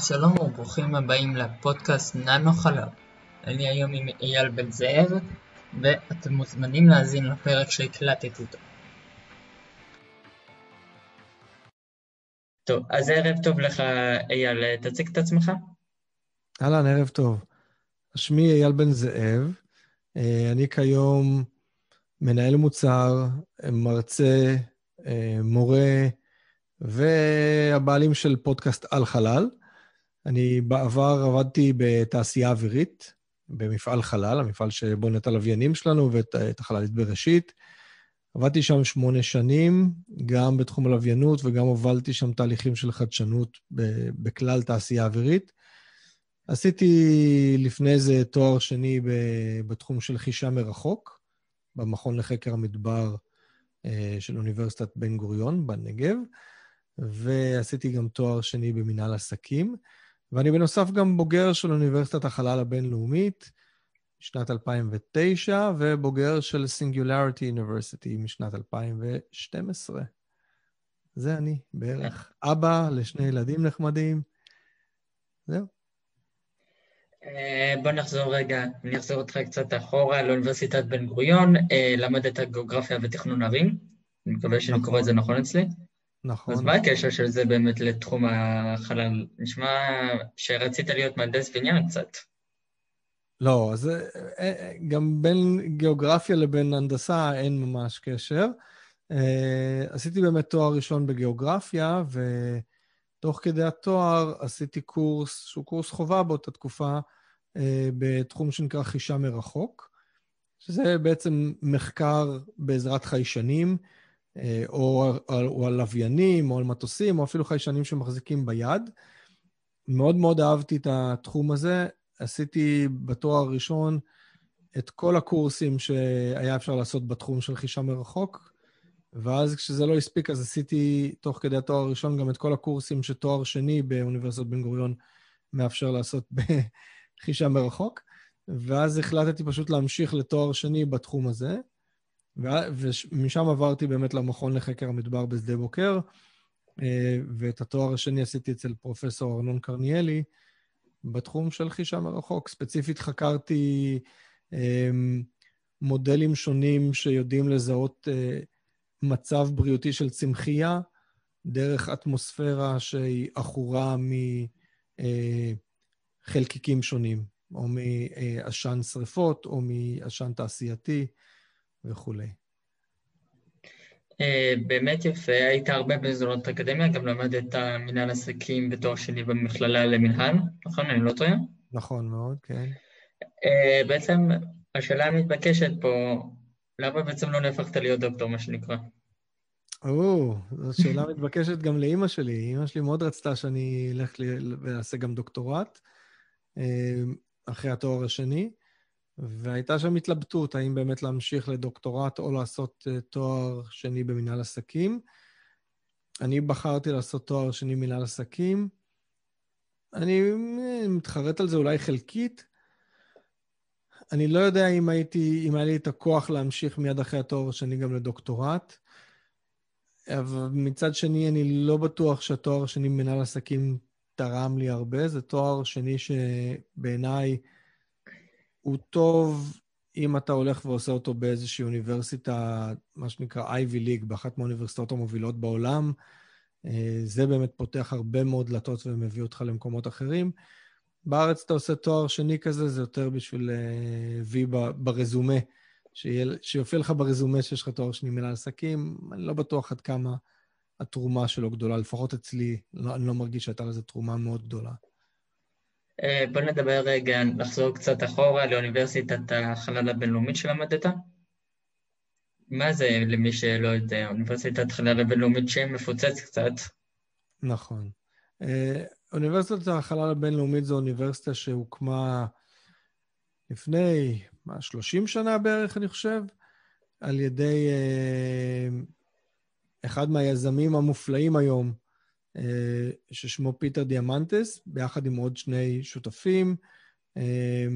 שלום וברוכים הבאים לפודקאסט ננו חלב. אני היום עם אייל בן זאב, ואתם מוזמנים להאזין לפרק שהקלטתי אותו. טוב, אז ערב טוב לך אייל, תציג את עצמך. אהלן, ערב טוב. שמי אייל בן זאב, אה, אני כיום מנהל מוצר, מרצה, אה, מורה, והבעלים של פודקאסט על חלל. אני בעבר עבדתי בתעשייה אווירית, במפעל חלל, המפעל שבונה את הלוויינים שלנו ואת החללית בראשית. עבדתי שם שמונה שנים, גם בתחום הלוויינות וגם הובלתי שם תהליכים של חדשנות בכלל תעשייה אווירית. עשיתי לפני זה תואר שני בתחום של חישה מרחוק, במכון לחקר המדבר אה, של אוניברסיטת בן גוריון בנגב, ועשיתי גם תואר שני במנהל עסקים. ואני בנוסף גם בוגר של אוניברסיטת החלל הבינלאומית משנת 2009, ובוגר של Singularity University משנת 2012. זה אני, בערך. אבא לשני ילדים נחמדים. זהו. אה, בוא נחזור רגע, אני אחזור אותך קצת אחורה לאוניברסיטת בן גוריון, אה, למדת גיאוגרפיה ותכנון ערים, אני מקווה שאני קורא את זה נכון אצלי. נכון. אז מה הקשר של זה באמת לתחום החלל? נשמע שרצית להיות מהנדס בניין קצת. לא, אז אה, אה, גם בין גיאוגרפיה לבין הנדסה אין ממש קשר. אה, עשיתי באמת תואר ראשון בגיאוגרפיה, ותוך כדי התואר עשיתי קורס, שהוא קורס חובה באותה תקופה, בתחום שנקרא חישה מרחוק, שזה בעצם מחקר בעזרת חיישנים. אה, או, או, או על לוויינים, או על מטוסים, או אפילו חיישנים שמחזיקים ביד. מאוד מאוד אהבתי את התחום הזה. עשיתי בתואר הראשון את כל הקורסים שהיה אפשר לעשות בתחום של חישה מרחוק, ואז כשזה לא הספיק, אז עשיתי תוך כדי התואר הראשון גם את כל הקורסים שתואר שני באוניברסיטת בן גוריון מאפשר לעשות בחישה מרחוק, ואז החלטתי פשוט להמשיך לתואר שני בתחום הזה. ומשם עברתי באמת למכון לחקר המדבר בשדה בוקר, אה, ואת התואר השני עשיתי אצל פרופסור ארנון קרניאלי, בתחום של חישה מרחוק. ספציפית חקרתי אמ, מודלים שונים שיודעים לזהות אה, מצב בריאותי של צמחייה דרך אטמוספירה שהיא עכורה מחלקיקים אה, שונים, או מעשן שריפות, או מעשן תעשייתי. וכולי. אה, באמת יפה, היית הרבה במסדרונות אקדמיה, גם למדת מנהל עסקים בתואר שני במכללה למנהל, נכון? אני לא טועה? נכון מאוד, כן. אה, בעצם השאלה המתבקשת פה, למה בעצם לא נהפכת להיות דוקטור, מה שנקרא? או, זו שאלה מתבקשת גם לאימא שלי. אימא שלי מאוד רצתה שאני אלך ואעשה גם דוקטורט אה, אחרי התואר השני. והייתה שם התלבטות, האם באמת להמשיך לדוקטורט או לעשות uh, תואר שני במנהל עסקים. אני בחרתי לעשות תואר שני במנהל עסקים. אני אה, מתחרט על זה אולי חלקית. אני לא יודע אם הייתי, אם היה לי את הכוח להמשיך מיד אחרי התואר השני גם לדוקטורט. אבל מצד שני, אני לא בטוח שהתואר השני במנהל עסקים תרם לי הרבה. זה תואר שני שבעיניי... הוא טוב אם אתה הולך ועושה אותו באיזושהי אוניברסיטה, מה שנקרא Ivy League, באחת מהאוניברסיטאות המובילות בעולם. אה, זה באמת פותח הרבה מאוד דלתות ומביא אותך למקומות אחרים. בארץ אתה עושה תואר שני כזה, זה יותר בשביל וי אה, ברזומה, שיופיע לך ברזומה שיש לך תואר שני מנהל עסקים. אני לא בטוח עד כמה התרומה שלו גדולה, לפחות אצלי, לא, אני לא מרגיש שהייתה לזה תרומה מאוד גדולה. אה, בוא נדבר רגע, נחזור קצת אחורה לאוניברסיטת החלל הבינלאומית שלמדת. מה זה, למי שלא יודע, אוניברסיטת החלל הבינלאומית שמפוצץ קצת? נכון. אה, אוניברסיטת החלל הבינלאומית זו אוניברסיטה שהוקמה לפני, מה, 30 שנה בערך, אני חושב, על ידי אה, אחד מהיזמים המופלאים היום, ששמו פיטר דיאמנטס, ביחד עם עוד שני שותפים. אה,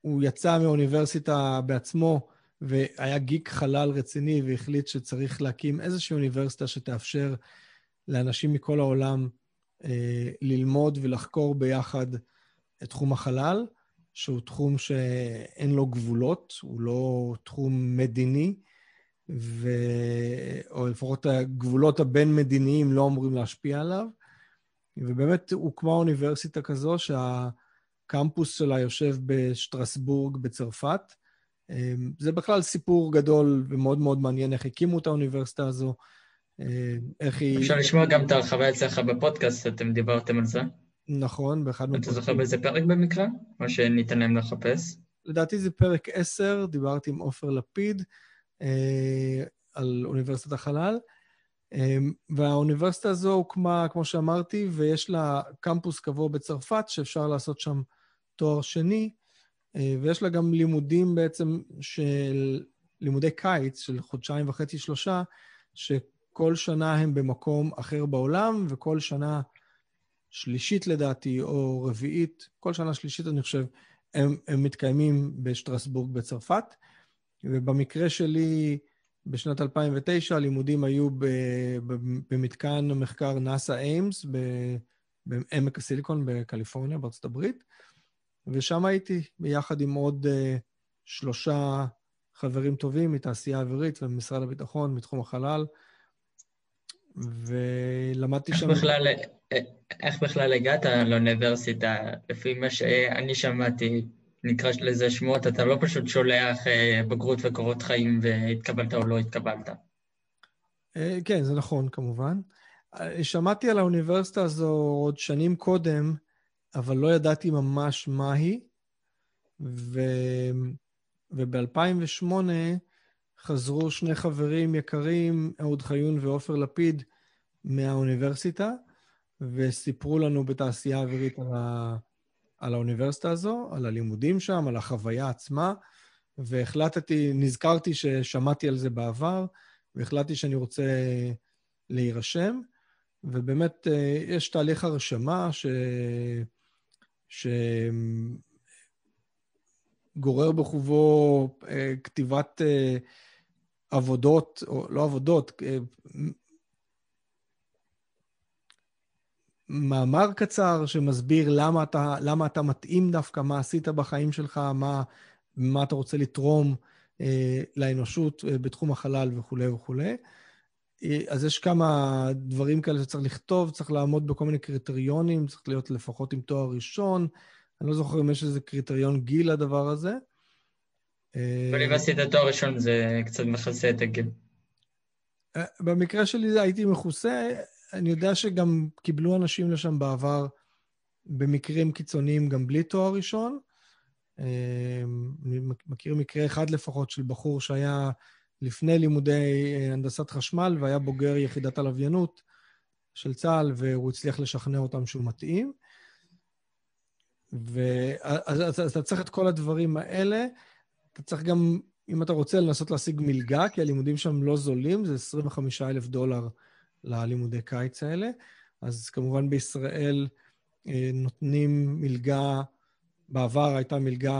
הוא יצא מהאוניברסיטה בעצמו והיה גיק חלל רציני והחליט שצריך להקים איזושהי אוניברסיטה שתאפשר לאנשים מכל העולם ללמוד ולחקור ביחד את תחום החלל, שהוא תחום שאין לו גבולות, הוא לא תחום מדיני, ו... או לפחות הגבולות הבין-מדיניים לא אמורים להשפיע עליו. ובאמת הוקמה אוניברסיטה כזו שהקמפוס שלה יושב בשטרסבורג בצרפת. זה בכלל סיפור גדול ומאוד מאוד מעניין איך הקימו את האוניברסיטה הזו, איך היא... אפשר לשמוע גם את החוויה אצלך בפודקאסט, אתם דיברתם על זה. נכון, באחד אתה זוכר באיזה פרק במקרה? או שניתן להם לחפש? לדעתי זה פרק 10, דיברתי עם עופר לפיד על אוניברסיטת החלל. אה, והאוניברסיטה הזו הוקמה, כמו שאמרתי, ויש לה קמפוס קבוע בצרפת, שאפשר לעשות שם תואר שני, אה, ויש לה גם לימודים בעצם של לימודי קיץ, של חודשיים וחצי, שלושה, שכל שנה הם במקום אחר בעולם, וכל שנה שלישית לדעתי, או רביעית, כל שנה שלישית אני חושב, הם, הם מתקיימים בשטרסבורג בצרפת. ובמקרה שלי, בשנת 2009 הלימודים היו ב, ב, במתקן המחקר נאסא איימס בעמק הסיליקון בקליפורניה, בארצות הברית, ושם הייתי ביחד עם עוד uh, שלושה חברים טובים מתעשייה אווירית ומשרד הביטחון, מתחום החלל, ולמדתי שם... בכלל, איך בכלל הגעת לאוניברסיטה? לפי מה שאני שמעתי, נקרא לזה שמות, אתה לא פשוט שולח אה, בגרות וקורות חיים והתקבלת או לא התקבלת. אה, כן, זה נכון, כמובן. אה, שמעתי על האוניברסיטה הזו עוד שנים קודם, אבל לא ידעתי ממש מה היא, ו... וב-2008 חזרו שני חברים יקרים, אהוד חיון ועופר לפיד, מהאוניברסיטה, וסיפרו לנו בתעשייה האווירית על, ה... על האוניברסיטה הזו, על הלימודים שם, על החוויה עצמה, והחלטתי, נזכרתי ששמעתי על זה בעבר, והחלטתי שאני רוצה להירשם, ובאמת אה, יש תהליך הרשמה ש... שגורר בחובו אה, כתיבת אה, עבודות, או לא עבודות, מאמר קצר שמסביר למה אתה, למה אתה מתאים דווקא, מה עשית בחיים שלך, מה, מה אתה רוצה לתרום אה, לאנושות אה, בתחום החלל וכולי וכולי. אה, אז יש כמה דברים כאלה שצריך לכתוב, צריך לעמוד בכל מיני קריטריונים, צריך להיות לפחות עם תואר ראשון. אני לא זוכר אם יש איזה קריטריון גיל לדבר הזה. אה, באוניברסיטת תואר ראשון זה קצת מכסה את הגיל. אה, במקרה שלי הייתי מכוסה, אני יודע שגם קיבלו אנשים לשם בעבר במקרים קיצוניים גם בלי תואר ראשון. אמ, אני מכיר מקרה אחד לפחות של בחור שהיה לפני לימודי אה, הנדסת חשמל והיה בוגר יחידת הלוויינות של צה"ל, והוא הצליח לשכנע אותם שהוא מתאים. ואז אתה צריך את כל הדברים האלה. אתה צריך גם, אם אתה רוצה, לנסות להשיג מלגה, כי הלימודים שם לא זולים, זה 25 אלף דולר ללימודי קיץ האלה. אז כמובן בישראל אה, נותנים מלגה, בעבר הייתה מלגה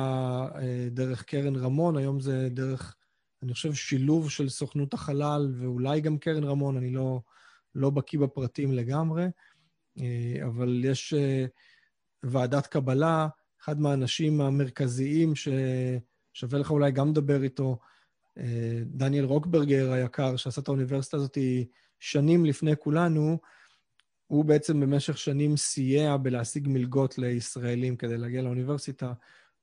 אה, דרך קרן רמון, היום זה דרך, אני חושב, שילוב של סוכנות החלל ואולי גם קרן רמון, אני לא, לא בקיא בפרטים לגמרי, אה, אבל יש ועדת קבלה, אחד מהאנשים המרכזיים ששווה לך אולי גם לדבר איתו, דניאל רוקברגר היקר, שעשה את האוניברסיטה הזאת, שנים לפני כולנו, הוא בעצם במשך שנים סייע בלהשיג מלגות לישראלים כדי להגיע לאוניברסיטה,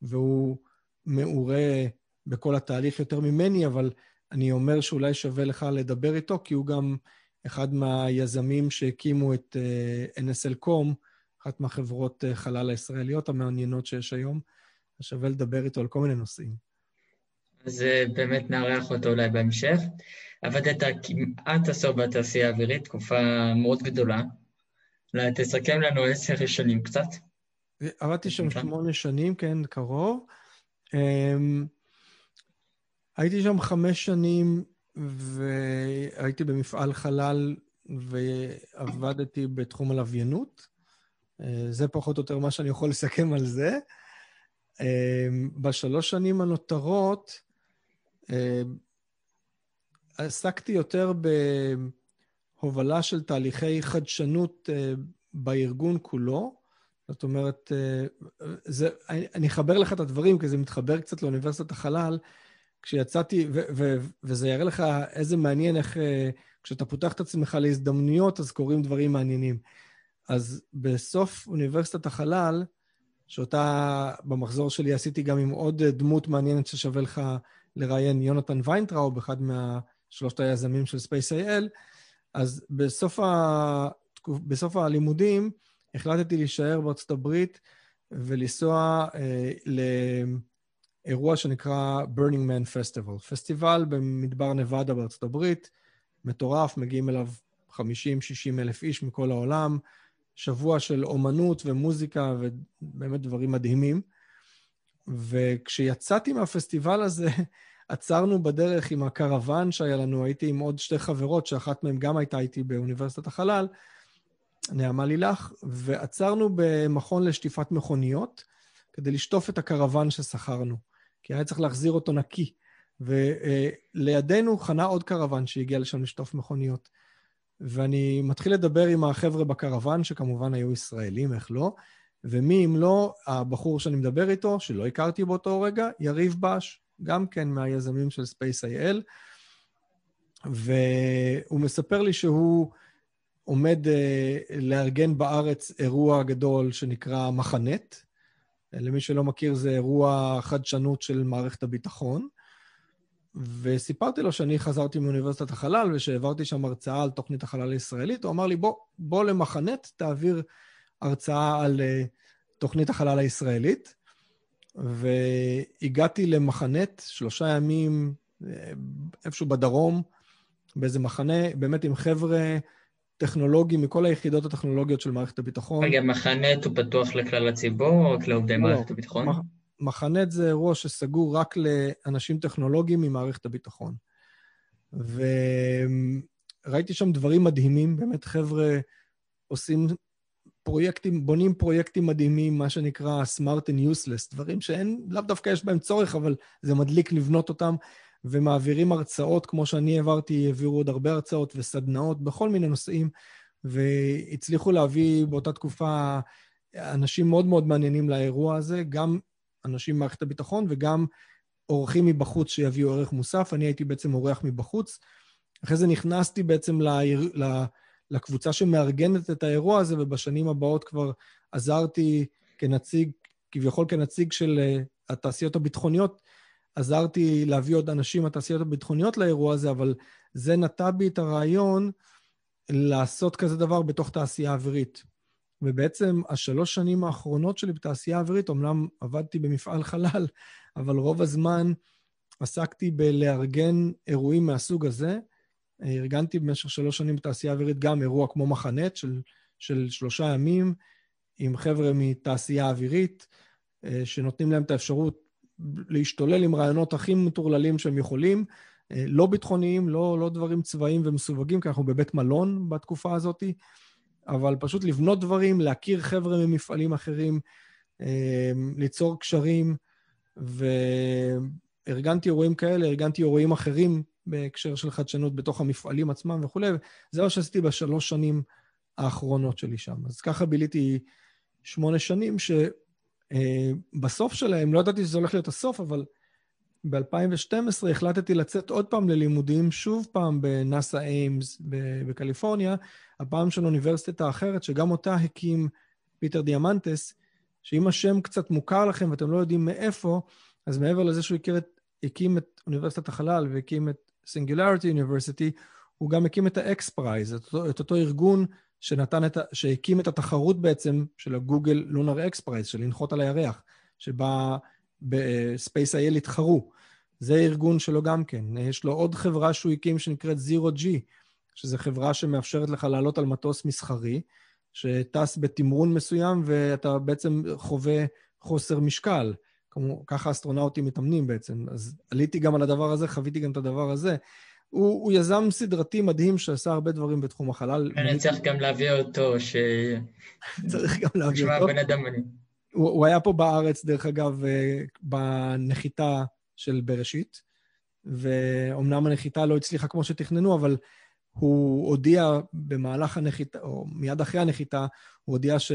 והוא מעורה בכל התהליך יותר ממני, אבל אני אומר שאולי שווה לך לדבר איתו, כי הוא גם אחד מהיזמים שהקימו את uh, אה, NSLCom, אחת מהחברות uh, חלל הישראליות המעניינות שיש היום, אז שווה לדבר איתו על כל מיני נושאים. אז אה, באמת נארח אותו אולי בהמשך. עבדת כמעט עשור בתעשייה האווירית, תקופה מאוד גדולה. תסכם לנו עשר שנים קצת. עבדתי שם שמונה שנים, כן, קרוב. Um, הייתי שם חמש שנים והייתי במפעל חלל ועבדתי בתחום הלוויינות. Uh, זה פחות או יותר מה שאני יכול לסכם על זה. Um, בשלוש שנים הנותרות, uh, עסקתי יותר בהובלה של תהליכי חדשנות אה, בארגון כולו. זאת אומרת, אה, זה, אני, אחבר לך את הדברים, כי זה מתחבר קצת לאוניברסיטת החלל. כשיצאתי, ו, ו, וזה יראה לך איזה מעניין איך, אה, כשאתה פותח את עצמך להזדמנויות, אז קורים דברים מעניינים. אז בסוף אוניברסיטת החלל, שאותה במחזור שלי עשיתי גם עם עוד דמות מעניינת ששווה לך לראיין, יונתן ויינטראוב, אחד מהשלושת היזמים של Space.il, אז בסוף, ה... בסוף הלימודים החלטתי להישאר בארצות הברית ולנסוע אה, לאירוע שנקרא Burning Man Festival. פסטיבל במדבר נבדה בארצות הברית, מטורף, מגיעים אליו 50-60 אלף איש מכל העולם, שבוע של אומנות ומוזיקה ובאמת דברים מדהימים. וכשיצאתי מהפסטיבל הזה, עצרנו בדרך עם הקרוון שהיה לנו, הייתי עם עוד שתי חברות, שאחת מהן גם הייתה איתי באוניברסיטת החלל, נעמה לילך, ועצרנו במכון לשטיפת מכוניות כדי לשטוף את הקרוון ששכרנו, כי היה צריך להחזיר אותו נקי. ולידינו חנה עוד קרוון שהגיע לשם לשטוף מכוניות. ואני מתחיל לדבר עם החבר'ה בקרוון, שכמובן היו ישראלים, איך לא, ומי אם לא, הבחור שאני מדבר איתו, שלא הכרתי באותו רגע, יריב בש, גם כן מהיזמים של Space.il, והוא מספר לי שהוא עומד uh, לארגן בארץ אירוע גדול שנקרא מחנט. למי שלא מכיר, זה אירוע חדשנות של מערכת הביטחון. וסיפרתי לו שאני חזרתי מאוניברסיטת החלל ושהעברתי שם הרצאה על תוכנית החלל הישראלית. הוא אמר לי, בוא, בוא למחנט, תעביר הרצאה על uh, תוכנית החלל הישראלית. והגעתי למחנט, שלושה ימים, uh, איפשהו בדרום, באיזה מחנה, באמת עם חבר'ה טכנולוגים מכל היחידות הטכנולוגיות של מערכת הביטחון. רגע, מחנט הוא פתוח לכלל הציבור או רק לעובדי לא, מערכת הביטחון? מח... מחנט זה אירוע שסגור רק לאנשים טכנולוגיים ממערכת הביטחון. וראיתי שם דברים מדהימים, באמת חבר'ה עושים פרויקטים, בונים פרויקטים מדהימים, מה שנקרא smart and useless, דברים שאין, לאו דווקא יש בהם צורך, אבל זה מדליק לבנות אותם, ומעבירים הרצאות, כמו שאני העברתי, העבירו עוד הרבה הרצאות וסדנאות בכל מיני נושאים, והצליחו להביא באותה תקופה אנשים מאוד מאוד מעניינים לאירוע הזה, גם אנשים ממערכת הביטחון וגם אורחים מבחוץ שיביאו ערך מוסף. אני הייתי בעצם אורח מבחוץ. אחרי זה נכנסתי בעצם לעיר, לקבוצה שמארגנת את האירוע הזה, ובשנים הבאות כבר עזרתי כנציג, כביכול כנציג של אה, התעשיות הביטחוניות, עזרתי להביא עוד אנשים מהתעשיות הביטחוניות לאירוע הזה, אבל זה נטע בי את הרעיון לעשות כזה דבר בתוך תעשייה אווירית. ובעצם השלוש שנים האחרונות שלי בתעשייה האווירית, אמנם עבדתי במפעל חלל, אבל רוב הזמן עסקתי בלארגן אירועים מהסוג הזה. ארגנתי במשך שלוש שנים בתעשייה האווירית גם אירוע כמו מחנט של, של שלושה ימים, עם חבר'ה מתעשייה אווירית, אה, שנותנים להם את האפשרות להשתולל עם רעיונות הכי מטורללים שהם יכולים, אה, לא ביטחוניים, לא, לא דברים צבאיים ומסווגים, כי אנחנו בבית מלון בתקופה הזאת. אבל פשוט לבנות דברים, להכיר חבר'ה ממפעלים אחרים, אה, ליצור קשרים, וארגנתי אירועים כאלה, ארגנתי אירועים אחרים בהקשר של חדשנות בתוך המפעלים עצמם וכולי, וזה מה שעשיתי בשלוש שנים האחרונות שלי שם. אז ככה ביליתי שמונה שנים, שבסוף אה, שלהם, לא ידעתי שזה הולך להיות הסוף, אבל ב-2012 החלטתי לצאת עוד פעם ללימודים, שוב פעם ב NASA Ames בקליפורניה, הפעם של אוניברסיטה אחרת, שגם אותה הקים פיטר דיאמנדיס, שאם השם קצת מוכר לכם ואתם לא יודעים מאיפה, אז מעבר לזה שהוא הכיר את, הקים את אוניברסיטת החלל והקים את Singularity University, הוא גם הקים את ה-X Prize, את את אותו ארגון שנתן את שהקים את התחרות בעצם של ה Google Lunar X Prize, של לנחות על הירח, שבה ב-Space.il התחרו. זה ארגון שלו גם כן. יש לו עוד חברה שהוא הקים שנקראת Zero G, שזו חברה שמאפשרת לך לעלות על מטוס מסחרי, שטס בתמרון מסוים, ואתה בעצם חווה חוסר משקל. כמו, ככה אסטרונאוטים מתאמנים בעצם. אז עליתי גם על הדבר הזה, חוויתי גם את הדבר הזה. הוא, הוא יזם סדרתי מדהים שעשה הרבה דברים בתחום החלל. אני צריך גם להביא אותו, ש... צריך גם להביא אותו. נשמע בן אדם אני. הוא, הוא היה פה בארץ, דרך אגב, אה, בנחיתה של בראשית, ואומנם הנחיתה לא הצליחה כמו שתכננו, אבל הוא הודיע במהלך הנחיתה, או מיד אחרי הנחיתה, הוא הודיע ש...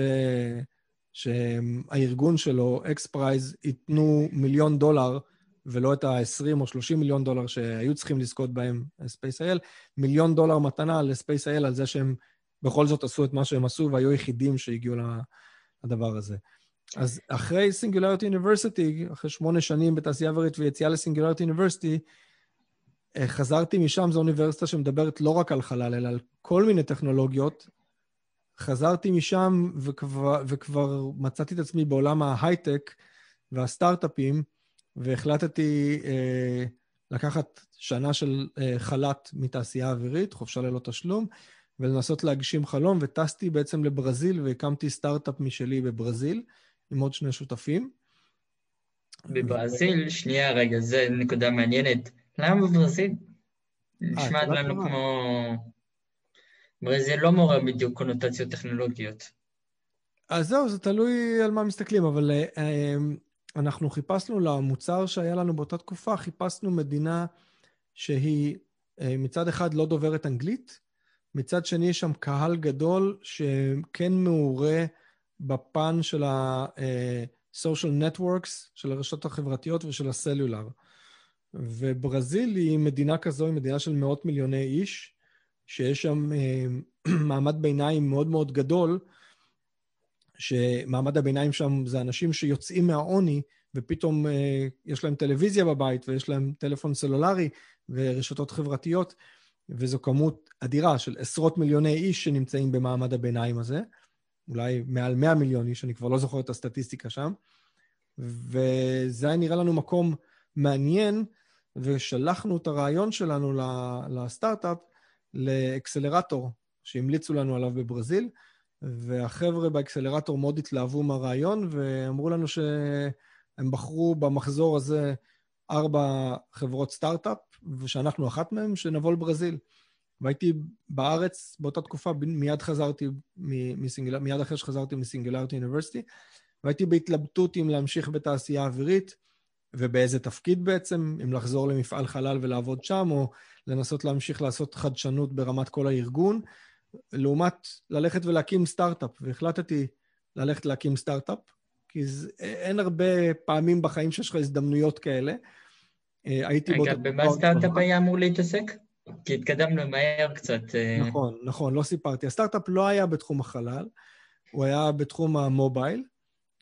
שהארגון שלו, XPRIZE, ייתנו מיליון דולר, ולא את ה-20 או 30 מיליון דולר שהיו צריכים לזכות בהם SpaceIL, מיליון דולר מתנה ל-SpaceIL על זה שהם בכל זאת עשו את מה שהם עשו והיו היחידים שהגיעו לדבר הזה. אז אחרי סינגולריטי אוניברסיטי, אחרי שמונה שנים בתעשייה אווירית ויציאה לסינגולריטי אוניברסיטי, אה, חזרתי משם, זו אוניברסיטה שמדברת לא רק על חלל, אלא על כל מיני טכנולוגיות. חזרתי משם וכבר, וכבר מצאתי את עצמי בעולם ההייטק והסטארט-אפים, והחלטתי אה, לקחת שנה של אה, חל"ת מתעשייה אווירית, חופשה ללא תשלום, ולנסות להגשים חלום, וטסתי בעצם לברזיל והקמתי סטארט-אפ משלי בברזיל, עם עוד שני שותפים. בברזיל, שנייה רגע, זו נקודה מעניינת. למה בברזיל? אה, נשמע לנו כמו... ברזיל לא מעורר בדיוק קונוטציות טכנולוגיות. אז זהו, זה תלוי על מה מסתכלים, אבל uh, אנחנו חיפשנו למוצר שהיה לנו באותה תקופה, חיפשנו מדינה שהיא uh, מצד אחד לא דוברת אנגלית, מצד שני יש שם קהל גדול שכן מעורה בפן של ה-social networks, של הרשתות החברתיות ושל הסלולר. וברזיל היא מדינה כזו, היא מדינה של מאות מיליוני איש, שיש שם אה, מעמד ביניים מאוד מאוד גדול, שמעמד הביניים שם זה אנשים שיוצאים מהעוני, ופתאום אה, יש להם טלוויזיה בבית, ויש להם טלפון סלולרי ורשתות חברתיות, וזו כמות אדירה של עשרות מיליוני איש שנמצאים במעמד הביניים הזה, אולי מעל 100 מיליון איש, אני כבר לא זוכר את הסטטיסטיקה שם, וזה היה נראה לנו מקום מעניין, ושלחנו את הרעיון שלנו לסטארט-אפ לאקסלרטור שהמליצו לנו עליו בברזיל, והחבר'ה באקסלרטור מאוד התלהבו מהרעיון, ואמרו לנו שהם בחרו במחזור הזה ארבע חברות סטארט-אפ, ושאנחנו אחת מהן, שנבוא לברזיל. והייתי בארץ באותה תקופה, מיד חזרתי, מסינגל... מיד אחרי שחזרתי מסינגולריטי אוניברסיטי, והייתי בהתלבטות אם להמשיך בתעשייה אווירית, ובאיזה תפקיד בעצם, אם לחזור למפעל חלל ולעבוד שם, או לנסות להמשיך לעשות חדשנות ברמת כל הארגון, לעומת ללכת ולהקים סטארט-אפ. והחלטתי ללכת להקים סטארט-אפ, כי זה, אין הרבה פעמים בחיים שיש לך הזדמנויות כאלה. אה, הייתי רגע, במה סטארט-אפ היה אמור להתעסק? כי התקדמנו מהר קצת. אה. נכון, נכון, לא סיפרתי. הסטארט-אפ לא היה בתחום החלל, הוא היה בתחום המובייל,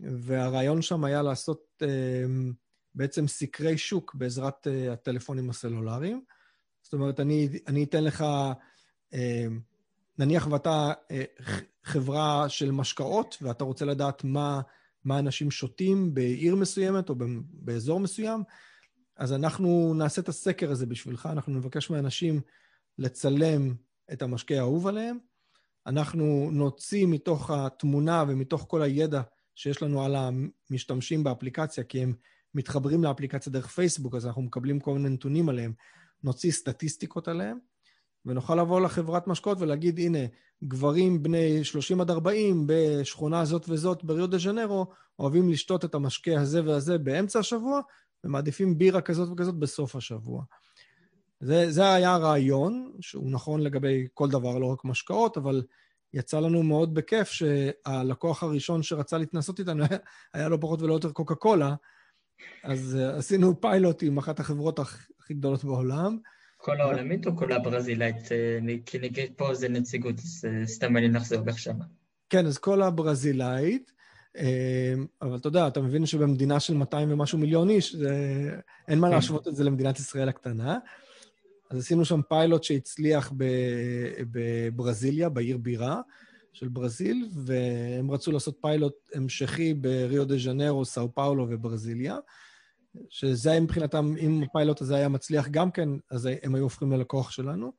והרעיון שם היה לעשות אה, בעצם סקרי שוק בעזרת uh, הטלפונים הסלולריים. זאת אומרת, אני, אני אתן לך, uh, נניח ואתה uh, חברה של משקאות, ואתה רוצה לדעת מה, מה אנשים שותים בעיר מסוימת או באזור מסוים, אז אנחנו נעשה את הסקר הזה בשבילך, אנחנו נבקש מאנשים לצלם את המשקה האהוב עליהם, אנחנו נוציא מתוך התמונה ומתוך כל הידע שיש לנו על המשתמשים באפליקציה, כי הם מתחברים לאפליקציה דרך פייסבוק, אז אנחנו מקבלים כל מיני נתונים עליהם, נוציא סטטיסטיקות עליהם, ונוכל לבוא לחברת משקאות ולהגיד, הנה, גברים בני 30 עד 40 בשכונה הזאת וזאת בריו דה ז'נרו, אוהבים לשתות את המשקה הזה והזה באמצע השבוע, ומעדיפים בירה כזאת וכזאת בסוף השבוע. זה, זה היה הרעיון, שהוא נכון לגבי כל דבר, לא רק משקאות, אבל יצא לנו מאוד בכיף שהלקוח הראשון שרצה להתנסות איתנו היה, היה לא פחות ולא יותר קוקה קולה, אז uh, עשינו פיילוט עם אחת החברות הכי גדולות בעולם. כל העולמית או כל הברזילאית? אה, כי נגיד פה זה נציגות, אז אה, סתם אני נחזור לך שמה. כן, אז כל הברזילאית, אבל אתה יודע, אתה מבין שבמדינה של 200 ומשהו מיליון איש, זה... אין מה כן. להשוות את זה למדינת ישראל הקטנה. אז עשינו שם פיילוט שהצליח בברזיליה, בעיר בירה. של ברזיל, והם רצו לעשות פיילוט המשכי בריו דה ז'נרו, סאו פאולו וברזיליה, שזה מבחינתם, אם הפיילוט הזה היה מצליח גם כן, אז הם היו הופכים ללקוח שלנו.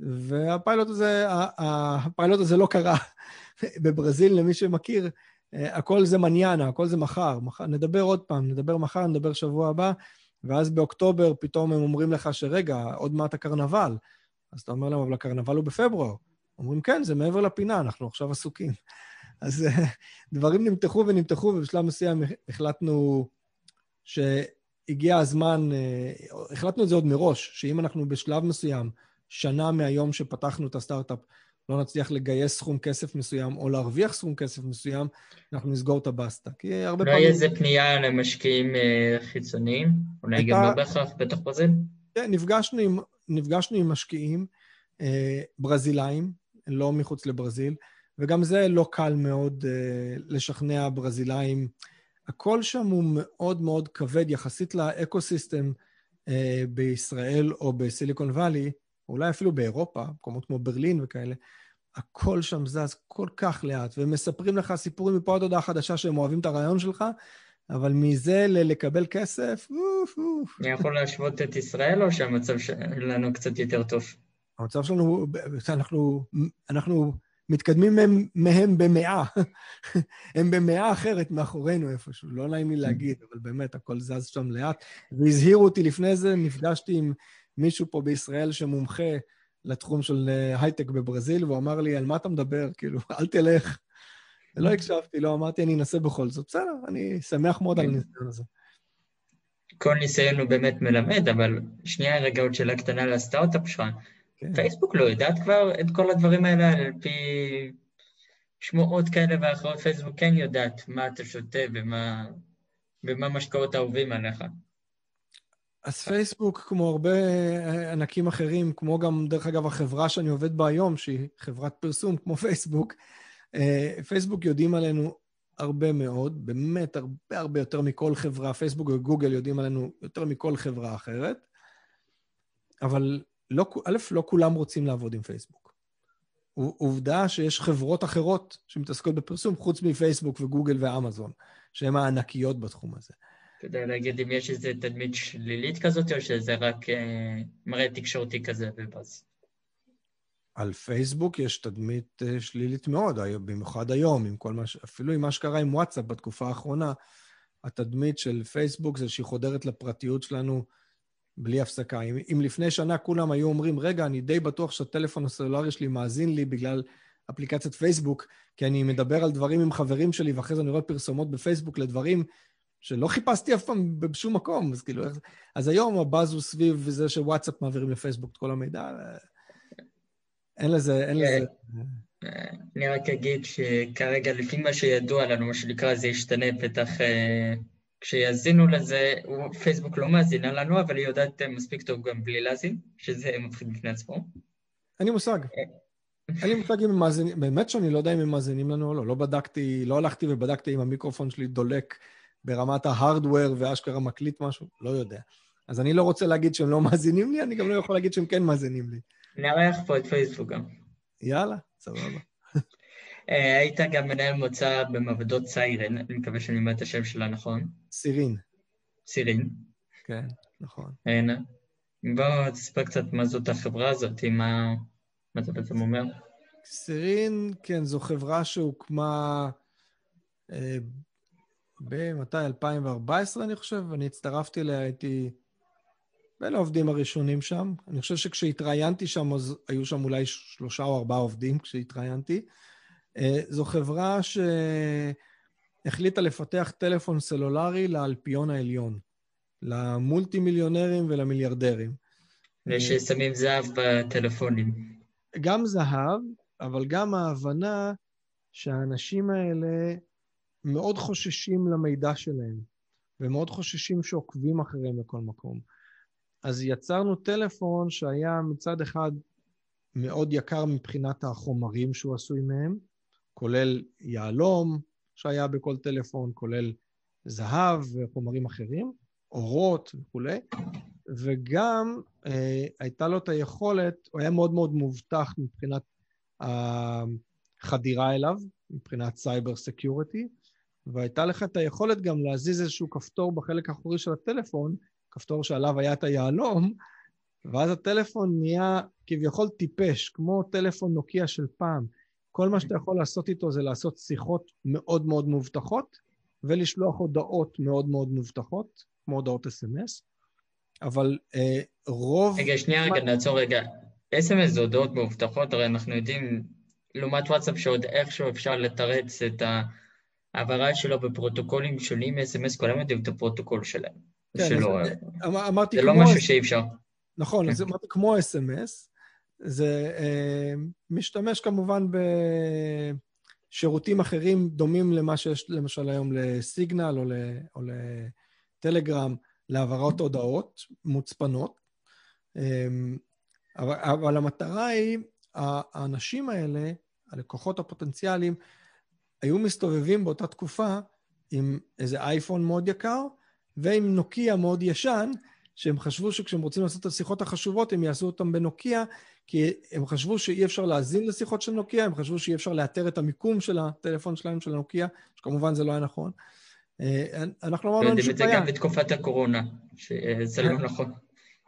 והפיילוט הזה, הפיילוט הזה לא קרה בברזיל, למי שמכיר, הכל זה מניאנה, הכל זה מחר. מחר. נדבר עוד פעם, נדבר מחר, נדבר שבוע הבא, ואז באוקטובר פתאום הם אומרים לך שרגע, עוד מעט הקרנבל. אז אתה אומר להם, אבל הקרנבל הוא בפברואר. אומרים, כן, זה מעבר לפינה, אנחנו עכשיו עסוקים. אז אה, דברים נמתחו ונמתחו, ובשלב מסוים החלטנו שהגיע הזמן, אה, החלטנו את זה עוד מראש, שאם אנחנו בשלב מסוים שנה מהיום שפתחנו את הסטארט-אפ לא נצליח לגייס סכום כסף מסוים או להרוויח סכום כסף מסוים, אנחנו נסגור את הבסטה. כי הרבה פעמים... יהיה איזה פנייה למשקיעים אה, חיצוניים? אולי גם לא בהכרח בתוך ברזיל? כן, נפגשנו עם, נפגשנו עם משקיעים אה, ברזילאים, לא מחוץ לברזיל, וגם זה לא קל מאוד אה, לשכנע ברזילאים. הכל שם הוא מאוד מאוד כבד יחסית לאקו-סיסטם אה, בישראל או בסיליקון וואלי, אולי אפילו באירופה, מקומות כמו ברלין וכאלה, הכל שם זז כל כך לאט, ומספרים לך סיפורים מפה עד הודעה חדשה שהם אוהבים את הרעיון שלך, אבל מזה לקבל כסף, אוף, אוף. אני יכול להשוות את ישראל, או שהמצב שלנו קצת יותר טוב? המצב שלנו, אנחנו, אנחנו מתקדמים מהם, מהם במאה. הם במאה אחרת מאחורינו איפשהו, לא נעים לי להגיד, אבל באמת, הכל זז שם לאט. והזהירו אותי לפני זה, נפגשתי עם מישהו פה בישראל שמומחה לתחום של אה, הייטק בברזיל, והוא אמר לי, על מה אתה מדבר? כאילו, אל תלך. ולא הקשבתי, לא אמרתי, אני אנסה בכל זאת. בסדר, אני שמח מאוד על כן. הניסיון הזה. כל ניסיון הוא באמת מלמד, אבל שנייה רגע עוד שאלה קטנה לסטארט-אפ שלך. כן. פייסבוק לא יודעת כבר את כל הדברים האלה על פי שמועות כאלה ואחרות, פייסבוק כן יודעת מה אתה שותה ומה, ומה משקאות אהובים עליך. אז פייסבוק, כמו הרבה אה, ענקים אחרים, כמו גם, דרך אגב, החברה שאני עובד בה היום, שהיא חברת פרסום כמו פייסבוק, אה, פייסבוק יודעים עלינו הרבה מאוד, באמת הרבה הרבה יותר מכל חברה, פייסבוק וגוגל יודעים עלינו יותר מכל חברה אחרת, אבל לא, א', לא כולם רוצים לעבוד עם פייסבוק. עובדה שיש חברות אחרות שמתעסקות בפרסום, חוץ מפייסבוק וגוגל ואמזון, שהן הענקיות בתחום הזה. אתה יודע להגיד אם יש איזו תדמית שלילית כזאת, או שזה רק אה, מראה תקשורתי כזה ובאז? על פייסבוק יש תדמית אה, שלילית מאוד, במיוחד היום, עם כל מה ש... אפילו עם מה שקרה עם וואטסאפ בתקופה האחרונה, התדמית של פייסבוק זה שהיא חודרת לפרטיות שלנו בלי הפסקה. אם, אם לפני שנה כולם היו אומרים, רגע, אני די בטוח שהטלפון הסלולרי שלי מאזין לי בגלל אפליקציית פייסבוק, כי אני מדבר על דברים עם חברים שלי, ואחרי זה אני רואה פרסומות בפייסבוק לדברים שלא חיפשתי אף פעם בשום מקום, אז כאילו, אז היום הבאז הוא סביב זה שוואטסאפ מעבירים לפייסבוק את כל המידע. אין לזה, אין לזה... אני רק אגיד שכרגע, לפי מה שידוע לנו, מה שנקרא, זה ישתנה בטח אה, כשיאזינו לזה, פייסבוק לא מאזינה לנו, אבל היא יודעת מספיק טוב גם בלי להאזין, שזה מפחיד בפני עצמו. אין לי מושג. אה. אין לי מושג אם הם מאזינים, באמת שאני לא יודע אם הם מאזינים לנו או לא. לא בדקתי, לא הלכתי ובדקתי אם המיקרופון שלי דולק ברמת ההארדוור ואשכרה מקליט משהו, לא יודע. אז אני לא רוצה להגיד שהם לא מאזינים לי, אני גם לא יכול להגיד שהם כן מאזינים לי. נארח פה את פייסבוק גם. יאללה, סבבה. אה, היית גם מנהל מוצא במעבדות סיירן, אני מקווה שאני אומר את השם שלה נכון. סירין. סירין. כן, נכון. הנה. בוא תספר קצת מה זאת החברה הזאת, מה, מה אתה בעצם אומר. סירין, כן, זו חברה שהוקמה אה, במתי? 2014, אני חושב, אני הצטרפתי אליה, הייתי בין העובדים הראשונים שם. אני חושב שכשהתראיינתי שם, אז היו שם אולי שלושה או ארבעה עובדים כשהתראיינתי. אה, זו חברה שהחליטה לפתח טלפון סלולרי לאלפיון העליון, למולטי מיליונרים ולמיליארדרים. וששמים זהב בטלפונים. גם זהב, אבל גם ההבנה שהאנשים האלה מאוד חוששים למידע שלהם, ומאוד חוששים שעוקבים אחריהם בכל מקום. אז יצרנו טלפון שהיה מצד אחד מאוד יקר מבחינת החומרים שהוא עשוי מהם, כולל יהלום שהיה בכל טלפון, כולל זהב וחומרים אחרים, עורות וכולי, וגם אה, הייתה לו את היכולת, הוא היה מאוד מאוד מאובטח מבחינת החדירה אליו, מבחינת cyber security, והייתה לך את היכולת גם להזיז איזשהו כפתור בחלק האחורי של הטלפון, כפתור שעליו היה את היהלום, ואז הטלפון נהיה כביכול טיפש, כמו טלפון נוקיע של פעם. כל מה שאתה יכול לעשות איתו זה לעשות שיחות מאוד מאוד מובטחות, ולשלוח הודעות מאוד מאוד מובטחות, כמו הודעות אס.אם.אס, אבל אה, רוב... רגע, שנייה רגע, נעצור רגע. אס.אם.אס זה הודעות מאובטחות, הרי אנחנו יודעים, לעומת וואטסאפ שעוד איכשהו אפשר לתרץ את ההעברה שלו בפרוטוקולים שונים אס.אם.אס, כולם יודעים את הפרוטוקול שלהם. כן, שלא, אז, אמרתי זה לא משהו שאי אפשר. נכון, כן. אז אמרתי כמו אס.אם.אס, זה אה, משתמש כמובן בשירותים אחרים דומים למה שיש למשל היום לסיגנל או, ל, או לטלגרם, להעברת הודעות מוצפנות. אה, אבל, אבל המטרה היא, האנשים האלה, הלקוחות הפוטנציאליים, היו מסתובבים באותה תקופה עם איזה אייפון מאוד יקר ועם נוקיה מאוד ישן, שהם חשבו שכשהם רוצים לעשות את השיחות החשובות, הם יעשו אותם בנוקיה, כי הם חשבו שאי אפשר להאזין לשיחות של נוקיה, הם חשבו שאי אפשר לאתר את המיקום של הטלפון שלהם, של הנוקיה, שכמובן זה לא היה נכון. אה, אנחנו אמרנו אין שום בעיה. יודעים את זה גם בתקופת הקורונה, שזה לא נכון.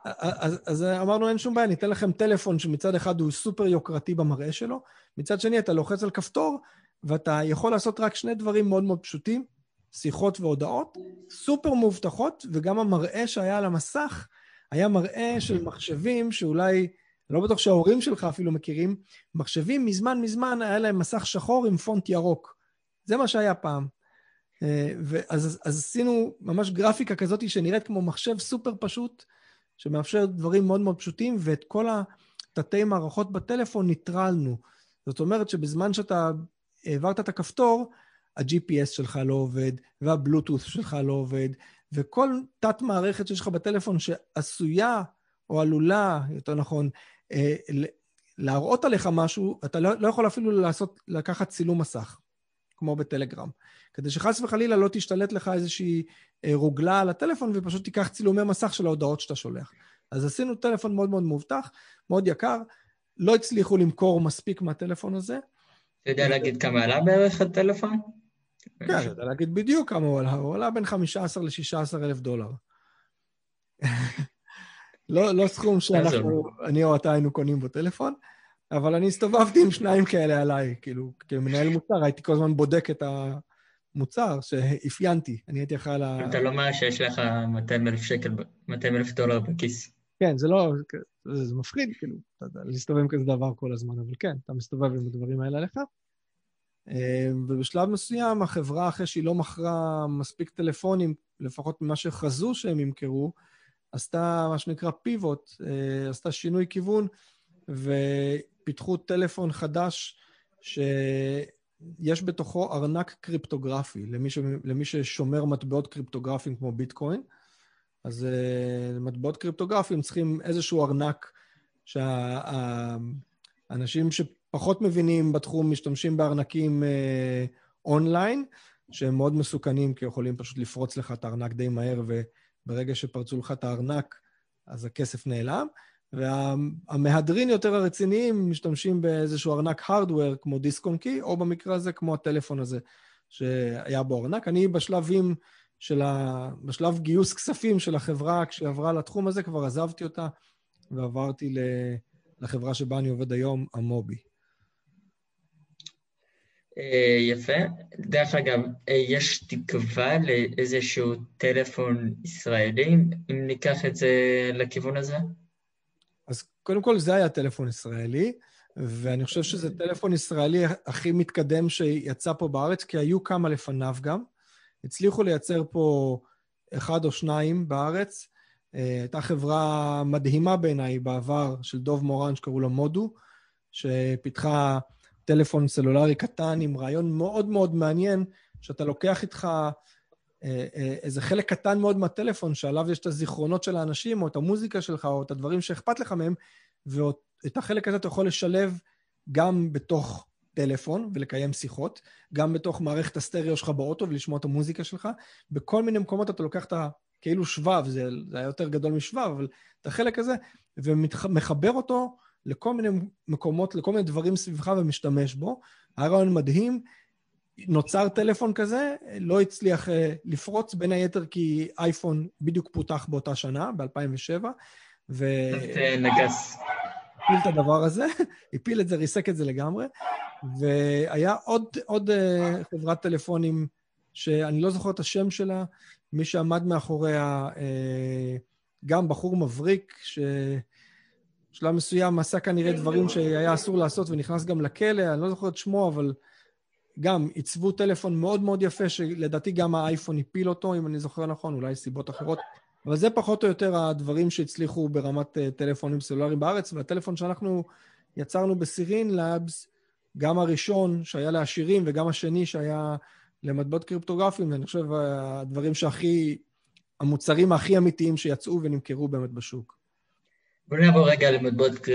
אז, אז אמרנו, אין שום בעיה, ניתן לכם טלפון שמצד אחד הוא סופר יוקרתי במראה שלו, מצד שני אתה לוחץ על כפתור, ואתה יכול לעשות רק שני דברים מאוד מאוד פשוטים, שיחות והודעות, סופר מאובטחות, וגם המראה שהיה על המסך היה מראה של מחשבים שאולי, אני לא בטוח שההורים שלך אפילו מכירים, מחשבים מזמן מזמן היה להם מסך שחור עם פונט ירוק. זה מה שהיה פעם. אה, ואז אז עשינו ממש גרפיקה כזאת שנראית כמו מחשב סופר פשוט, שמאפשר דברים מאוד מאוד פשוטים, ואת כל התתי מערכות בטלפון ניטרלנו. זאת אומרת שבזמן שאתה העברת את הכפתור, ה-GPS שלך לא עובד, והבלוטות' שלך לא עובד, וכל תת-מערכת שיש לך בטלפון שעשויה, או עלולה, יותר נכון, להראות עליך משהו, אתה לא, לא יכול אפילו לעשות, לקחת צילום מסך, כמו בטלגרם. כדי שחס וחלילה לא תשתלט לך איזושהי אה, רוגלה על הטלפון, ופשוט תיקח צילומי מסך של ההודעות שאתה שולח. אז עשינו טלפון מאוד מאוד מאובטח, מאוד יקר, לא הצליחו למכור מספיק מהטלפון הזה. אתה יודע להגיד כמה עלה בערך הטלפון? כן, אני יודע להגיד בדיוק כמה הוא עלה, הוא עלה בין 15 ל-16 אלף דולר. לא, לא סכום שאנחנו, אני או אתה היינו קונים בו טלפון, אבל אני הסתובבתי עם שניים כאלה עליי, כאילו, כמנהל מוצר, הייתי כל הזמן בודק את המוצר שאפיינתי, אני הייתי אחראי ל... אתה לא אומר שיש לך 200 אלף שקל, 200 אלף דולר בכיס. כן, זה לא, זה, זה מפחיד, כאילו, אתה יודע, להסתובב עם כזה דבר כל הזמן, אבל כן, אתה מסתובב עם הדברים האלה עליך. אמ, ובשלב מסוים החברה, אחרי שהיא לא מכרה מספיק טלפונים, לפחות ממה שחזו שהם ימכרו, עשתה מה שנקרא פיבוט, אה, עשתה שינוי כיוון, ופיתחו טלפון חדש שיש בתוכו ארנק קריפטוגרפי, למי, ש... למי ששומר מטבעות קריפטוגרפיים כמו ביטקוין. אז uh, מטבעות קריפטוגרפיים צריכים איזשהו ארנק שהאנשים שה... פחות מבינים בתחום משתמשים בארנקים אה, אונליין, שהם מאוד מסוכנים, כי יכולים פשוט לפרוץ לך את הארנק די מהר, וברגע שפרצו לך את הארנק, אז הכסף נעלם. והמהדרין יותר הרציניים משתמשים באיזשהו ארנק הארדוור, כמו דיסק און קי, או במקרה הזה, כמו הטלפון הזה שהיה בו ארנק. אני בשלבים של ה... בשלב גיוס כספים של החברה, כשעברה לתחום הזה, כבר עזבתי אותה ועברתי לחברה שבה אני עובד היום, המובי. אה, יפה. דרך אגב, אה, יש תקווה לאיזשהו טלפון ישראלי, אם ניקח את זה לכיוון הזה? אז קודם כל, זה היה טלפון ישראלי, ואני חושב שזה טלפון ישראלי הכי מתקדם שיצא פה בארץ, כי היו כמה לפניו גם. הצליחו לייצר פה אחד או שניים בארץ. אה, הייתה חברה מדהימה בעיניי בעבר של דוב מורן, שקראו לה מודו, שפיתחה טלפון סלולרי קטן עם רעיון מאוד מאוד מעניין, שאתה לוקח איתך אה, אה, איזה חלק קטן מאוד מהטלפון, שעליו יש את הזיכרונות של האנשים, או את המוזיקה שלך, או את הדברים שאכפת לך מהם, ואת החלק הזה אתה יכול לשלב גם בתוך טלפון ולקיים שיחות, גם בתוך מערכת הסטריאו שלך באוטו ולשמוע את המוזיקה שלך. בכל מיני מקומות אתה לוקח את ה... כאילו שבב, זה, זה היה יותר גדול משבב, אבל את החלק הזה, ומחבר אותו לכל מיני מקומות, לכל מיני דברים סביבך ומשתמש בו. היה רעיון מדהים. נוצר טלפון כזה, לא הצליח uh, לפרוץ, בין היתר כי אייפון בדיוק פותח באותה שנה, ב-2007, ו... נגס. הפיל את הדבר הזה, הפיל את זה, ריסק את זה לגמרי, והיה עוד, עוד uh, חברת טלפונים, שאני לא זוכר את השם שלה, מי שעמד מאחוריה, uh, גם בחור מבריק, ש... בשלב מסוים עשה כנראה דברים שהיה אסור לעשות ונכנס גם לכלא, אני לא זוכר את שמו, אבל גם עיצבו טלפון מאוד מאוד יפה, שלדעתי גם האייפון הפיל אותו, אם אני זוכר נכון, אולי סיבות אחרות. אבל זה פחות או יותר הדברים שהצליחו ברמת uh, טלפונים סלולריים בארץ, והטלפון שאנחנו יצרנו בסירין לאבס, גם הראשון שהיה לעשירים וגם השני שהיה למטבעות קריפטוגרפיים, אני חושב הדברים שהכי, המוצרים הכי אמיתיים שיצאו ונמכרו באמת בשוק. בוא נעבור רגע למטבעות.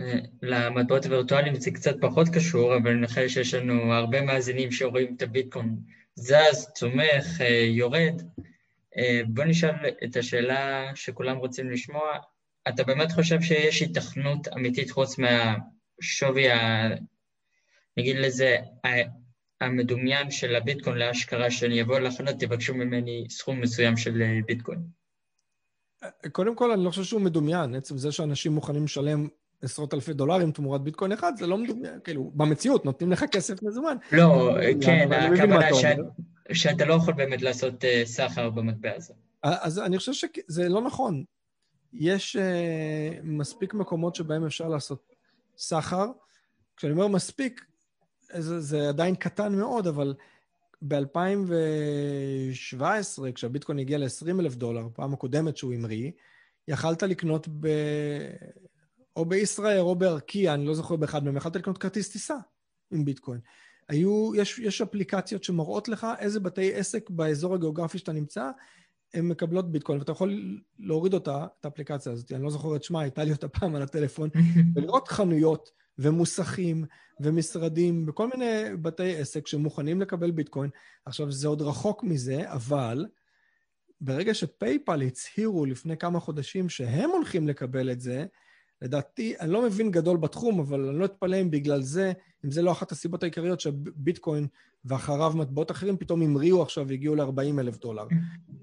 אה, למטבעות הווירטואליים, זה קצת פחות קשור, אבל חושב שיש לנו הרבה מאזינים שרואים את הביטקוין זז, צומח, אה, יורד. אה, בוא נשאל את השאלה שכולם רוצים לשמוע. אתה באמת חושב שיש התכנות אמיתית חוץ מהשווי, ה... נגיד לזה, המדומיין של הביטקוין להשכרה, שאני אבוא לחנות, תבקשו ממני סכום מסוים של ביטקוין? קודם כל, אני לא חושב שהוא מדומיין. עצם זה שאנשים מוכנים לשלם עשרות אלפי דולרים תמורת ביטקוין אחד, זה לא מדומיין, כאילו, במציאות נותנים לך כסף מזומן. לא, כן, הכוונה שאתה לא יכול באמת לעשות אה, סחר במטבע הזה. אז אני חושב שזה לא נכון. יש uh, מספיק מקומות שבהם אפשר לעשות סחר. כשאני אומר מספיק, זה, זה עדיין קטן מאוד, אבל ב-2017, כשהביטקוין הגיע ל-20 אלף דולר, פעם הקודמת שהוא המריא, יכלת לקנות ב... או בישראל או בארקיע, אני לא זוכר באחד מהם, יכלת לקנות כרטיס טיסה עם ביטקוין. היו, יש, יש אפליקציות שמראות לך איזה בתי עסק באזור הגיאוגרפי שאתה נמצא, הן מקבלות ביטקוין, ואתה יכול להוריד אותה, את האפליקציה הזאת, אני לא זוכר את שמה, הייתה לי אותה פעם על הטלפון, ולראות חנויות ומוסכים ומשרדים וכל מיני בתי עסק שמוכנים לקבל ביטקוין. עכשיו, זה עוד רחוק מזה, אבל ברגע שפייפל הצהירו לפני כמה חודשים שהם הולכים לקבל את זה, לדעתי, אני לא מבין גדול בתחום, אבל אני לא אתפלא אם בגלל זה, אם זה לא אחת הסיבות העיקריות שהביטקוין ואחריו מטבעות אחרים פתאום המריאו עכשיו והגיעו ל-40 אלף דולר.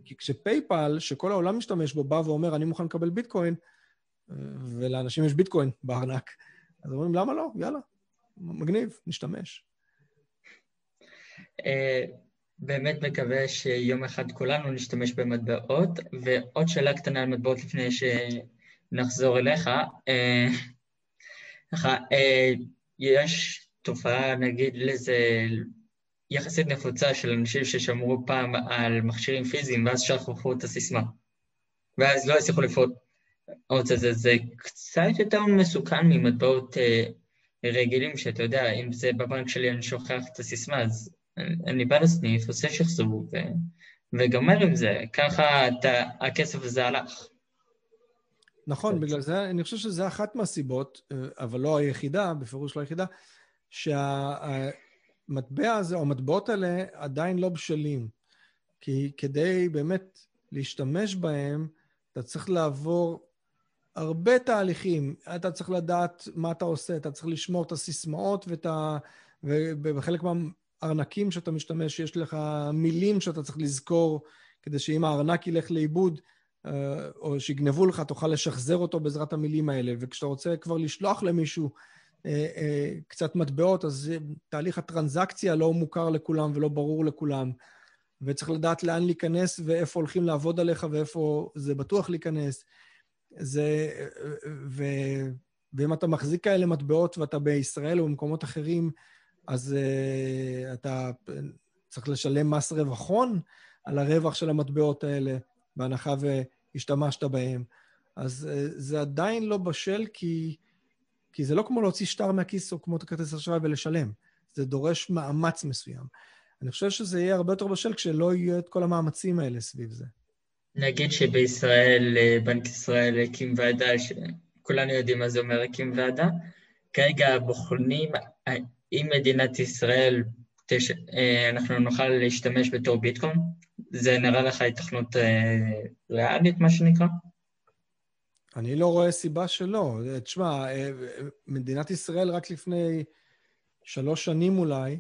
כי כשפייפל, שכל העולם משתמש בו, בא ואומר, אני מוכן לקבל ביטקוין, ולאנשים יש ביטקוין בארנק, אז אומרים, למה לא? יאללה, מגניב, נשתמש. אה, באמת מקווה שיום אחד כולנו נשתמש במטבעות, ועוד שאלה קטנה על מטבעות לפני ש... נחזור אליך. אה, אה, יש תופעה, נגיד לזה, יחסית נפוצה של אנשים ששמרו פעם על מכשירים פיזיים ואז שכחו את הסיסמה. ואז לא הצליחו לפעול. עוד זה, זה קצת יותר מסוכן ממטבעות אה, רגילים, שאתה יודע, אם זה בבנק שלי אני שוכח את הסיסמה, אז אני בא לסניף, עושה שחזור ו... וגמר עם זה. ככה אתה, הכסף הזה הלך. נכון, בגלל זה, אני חושב שזה אחת מהסיבות, אה, אבל לא היחידה, בפירוש לא היחידה, שהמטבע הזה, או המטבעות האלה, עדיין לא בשלים. כי כדי באמת להשתמש בהם, אתה צריך לעבור הרבה תהליכים. אתה צריך לדעת מה אתה עושה, אתה צריך לשמור את הסיסמאות ואת ה... ובחלק מהארנקים שאתה משתמש, יש לך מילים שאתה צריך לזכור, כדי שאם הארנק ילך לאיבוד, אה, או שיגנבו לך, תוכל לשחזר אותו בעזרת המילים האלה. וכשאתה רוצה כבר לשלוח למישהו אה, אה, קצת מטבעות, אז תהליך הטרנזקציה לא מוכר לכולם ולא ברור לכולם. וצריך לדעת לאן להיכנס ואיפה הולכים לעבוד עליך ואיפה זה בטוח להיכנס. זה... ו... ואם אתה מחזיק כאלה מטבעות ואתה בישראל או במקומות אחרים, אז uh, אתה צריך לשלם מס רווח הון על הרווח של המטבעות האלה, בהנחה השתמשת בהם. אז uh, זה עדיין לא בשל, כי, כי זה לא כמו להוציא שטר מהכיס או כמו את הכרטיס אשראי ולשלם. זה דורש מאמץ מסוים. אני חושב שזה יהיה הרבה יותר בשל כשלא יהיו את כל המאמצים האלה סביב זה. נגיד שבישראל, אה, בנק ישראל הקים ועדה, שכולנו יודעים מה זה אומר הקים ועדה, כרגע בוחנים אם מדינת ישראל, תש... אה, אנחנו נוכל להשתמש בתור ביטקוין, זה נראה לך התכנות אה, ריאלית, מה שנקרא? אני לא רואה סיבה שלא. תשמע, אה, מדינת ישראל רק לפני שלוש שנים אולי,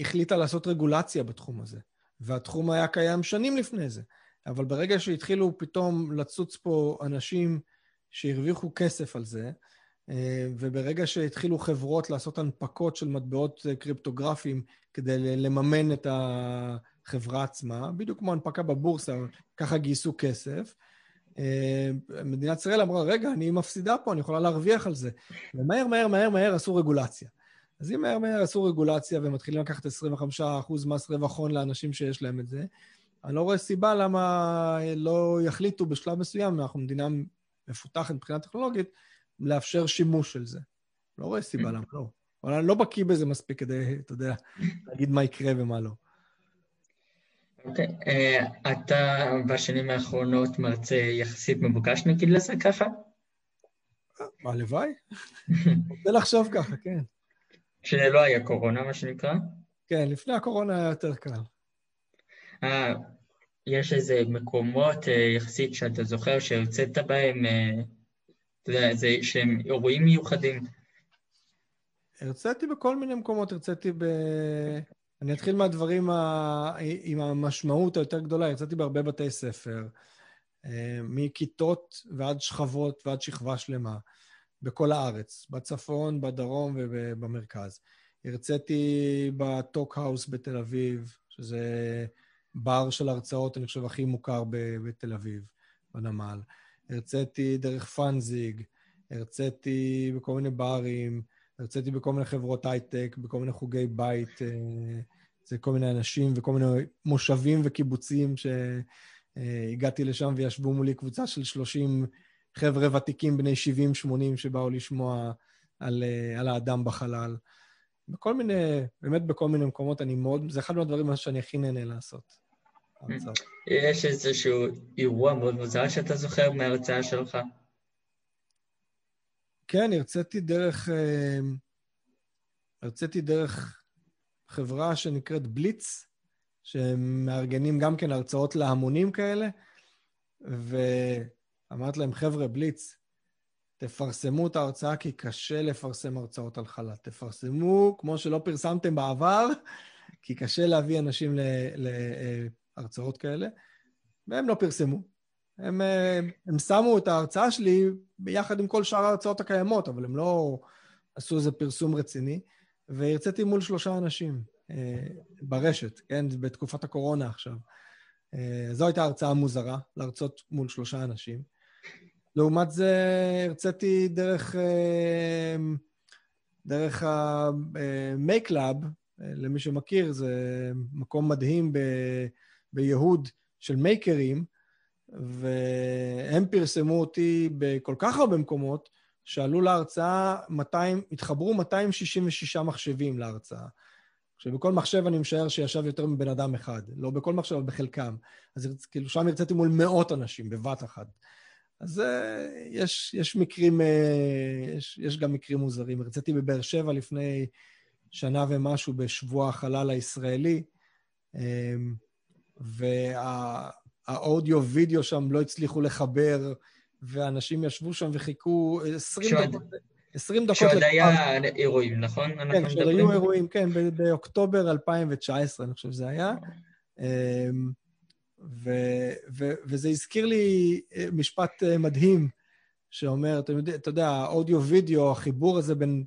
החליטה לעשות רגולציה בתחום הזה, והתחום היה קיים שנים לפני זה. אבל ברגע שהתחילו פתאום לצוץ פה אנשים שהרוויחו כסף על זה, אה, וברגע שהתחילו חברות לעשות הנפקות של מטבעות קריפטוגרפיים כדי לממן את. החברה עצמה, בדיוק כמו הנפקה בבורסה, ככה גייסו כסף. אה, מדינת ישראל אמרה, רגע, אני מפסידה פה, אני יכולה להרוויח על זה. ומהר, מהר, מהר, מהר עשו רגולציה. אז אם מהר מהר עשו רגולציה ומתחילים לקחת 25% מס רווח הון לאנשים שיש להם את זה, אני לא רואה סיבה למה לא יחליטו בשלב מסוים, אנחנו מדינה מפותחת מבחינה טכנולוגית, לאפשר שימוש של זה. לא רואה סיבה למה לא. אבל אני לא בקיא בזה מספיק כדי, אתה יודע, להגיד מה יקרה ומה לא. אוקיי, okay. uh, אתה בשנים האחרונות מרצה יחסית מבוקש נגיד לזה ככה? מה, הלוואי? רוצה לחשוב ככה, כן. שלא היה קורונה, מה שנקרא? כן, לפני הקורונה היה יותר קל. אה, יש איזה מקומות אה, יחסית שאתה זוכר שהרצית בהם, אה, אתה יודע, זה שהם אירועים מיוחדים? הרציתי בכל מיני מקומות, הרציתי ב... אני אתחיל מהדברים ה... עם המשמעות היותר גדולה, הרציתי בהרבה בתי ספר, מכיתות ועד שכבות ועד שכבה שלמה, בכל הארץ, בצפון, בדרום ובמרכז. הרציתי ב Talk House בתל אביב, שזה בר של הרצאות, אני חושב, הכי מוכר בתל אביב, בנמל. הרציתי דרך Funzing, הרציתי בכל מיני ברים, הרציתי בכל מיני חברות הייטק, בכל מיני חוגי בית, אה, זה כל מיני אנשים וכל מיני מושבים וקיבוצים שהגעתי לשם וישבו מולי קבוצה של 30 חבר'ה ותיקים בני 70-80 שבאו לשמוע על, אה, על האדם בחלל. בכל מיני, באמת בכל מיני מקומות, אני מאוד, זה אחד מהדברים שאני הכי נהנה לעשות. יש איזשהו אירוע מאוד מוזר שאתה זוכר מההרצאה שלך? כן, הרציתי דרך... אה, הרציתי דרך חברה שנקראת בליץ, שמארגנים גם כן הרצאות להמונים כאלה, ואמרתי להם, חבר'ה, בליץ, תפרסמו את ההרצאה כי קשה לפרסם הרצאות על חלל. תפרסמו כמו שלא פרסמתם בעבר, כי קשה להביא אנשים להרצאות כאלה, והם לא פרסמו. הם, הם שמו את ההרצאה שלי ביחד עם כל שאר ההרצאות הקיימות, אבל הם לא עשו איזה פרסום רציני, והרציתי מול שלושה אנשים אה, ברשת, כן? בתקופת הקורונה עכשיו. אה, זו הייתה הרצאה מוזרה, להרצות מול שלושה אנשים. לעומת זה הרציתי דרך, אה, דרך ה-Make Lab, למי שמכיר, זה מקום מדהים ב, ביהוד של מייקרים, והם פרסמו אותי בכל כך הרבה מקומות, שעלו להרצאה 200, התחברו 266 מחשבים להרצאה. שבכל מחשב אני משער שישב יותר מבן אדם אחד. לא בכל מחשב, אבל בחלקם. אז כאילו שם הרציתי מול מאות אנשים בבת אחת. אז uh, יש, יש מקרים, uh, יש, יש גם מקרים מוזרים. הרציתי בבאר שבע לפני שנה ומשהו בשבוע החלל הישראלי, um, והאודיו-וידאו שם לא הצליחו לחבר, ואנשים ישבו שם וחיכו 20 שעוד, דקות. 20 דקות... שעוד היה אירועים, נכון? כן, שעוד היו אירועים, כן, באוקטובר 2019, אני חושב שזה היה. ו- ו- וזה הזכיר לי אה, משפט אה, מדהים, שאומר, אתה יודע, אתה יודע האודיו-וידאו, החיבור הזה בין,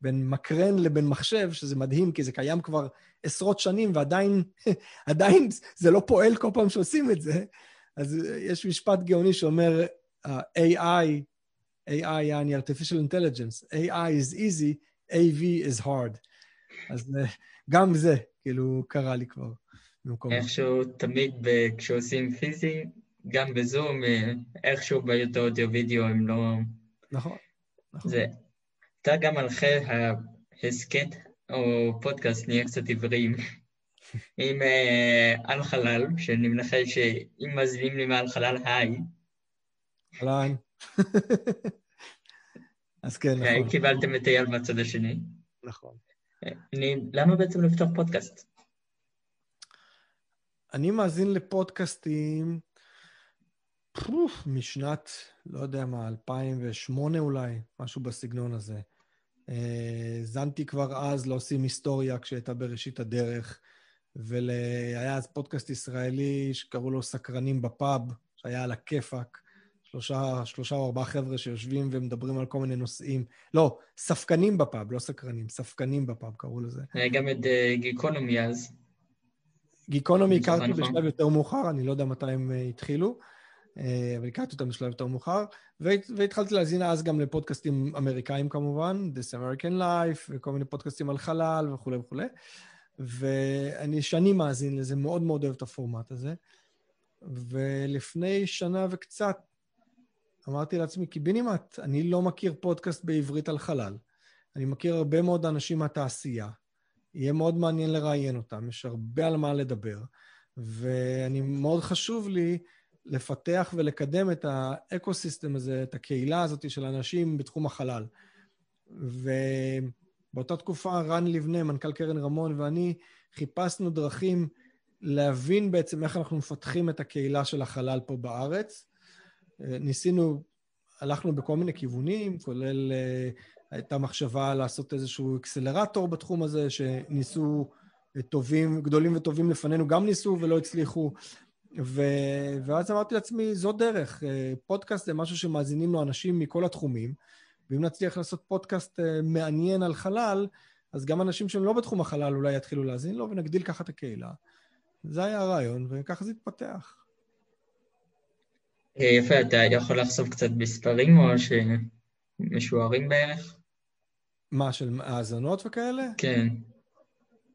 בין מקרן לבין מחשב, שזה מדהים, כי זה קיים כבר עשרות שנים, ועדיין עדיין זה לא פועל כל פעם שעושים את זה. אז אה, יש משפט גאוני שאומר, uh, AI, AI יעני artificial intelligence, AI is easy, AV is hard. אז uh, גם זה, כאילו, קרה לי כבר. במקום... איכשהו תמיד כשעושים פיזי, גם בזום, אה, איכשהו בעיות אודיו-וידאו הם לא... נכון, נכון. זה... אתה גם על ההסכת או פודקאסט נהיה קצת עבריים. עם אה, על חלל, שאני מנחש שאם מזמינים לי מעל חלל, היי. אהלן. אז כן, אה, נכון. קיבלתם את אייל מהצד השני. נכון. אני, למה בעצם לפתוח פודקאסט? אני מאזין לפודקאסטים פרוף, משנת, לא יודע מה, 2008 אולי, משהו בסגנון הזה. האזנתי כבר אז לעושים היסטוריה כשהייתה בראשית הדרך, והיה אז פודקאסט ישראלי שקראו לו סקרנים בפאב, שהיה על הכיפאק. שלושה, שלושה או ארבעה חבר'ה שיושבים ומדברים על כל מיני נושאים. לא, ספקנים בפאב, לא סקרנים, ספקנים בפאב קראו לזה. היה גם את אה, גיקונומי אז. גיקונומי הכרתי נכון. בשלב יותר מאוחר, אני לא יודע מתי הם אה, התחילו, אה, אבל הכרתי אותם בשלב יותר מאוחר, והתחלתי להאזין אז גם לפודקאסטים אמריקאים כמובן, This American Life, וכל מיני פודקאסטים על חלל וכולי וכולי. ואני שנים מאזין לזה, מאוד מאוד אוהב את הפורמט הזה. ולפני שנה וקצת אמרתי לעצמי, קיבינימט, אני לא מכיר פודקאסט בעברית על חלל. אני מכיר הרבה מאוד אנשים מהתעשייה. יהיה מאוד מעניין לראיין אותם, יש הרבה על מה לדבר. ואני, מאוד חשוב לי לפתח ולקדם את האקו-סיסטם הזה, את הקהילה הזאת של אנשים בתחום החלל. ובאותה תקופה רן לבנה, מנכ"ל קרן רמון, ואני חיפשנו דרכים להבין בעצם איך אנחנו מפתחים את הקהילה של החלל פה בארץ. ניסינו, הלכנו בכל מיני כיוונים, כולל אה, הייתה מחשבה לעשות איזשהו אקסלרטור בתחום הזה, שניסו טובים, גדולים וטובים לפנינו גם ניסו ולא הצליחו. ו... ואז אמרתי לעצמי, זו דרך. אה, פודקאסט זה משהו שמאזינים לו אנשים מכל התחומים, ואם נצליח לעשות פודקאסט אה, מעניין על חלל, אז גם אנשים שהם לא בתחום החלל אולי יתחילו להאזין לו, ונגדיל ככה את הקהילה. זה היה הרעיון, וככה זה התפתח. אה, יפה, אתה יכול לחשוף קצת מספרים או שמשוערים בערך? מה, של האזנות וכאלה? כן.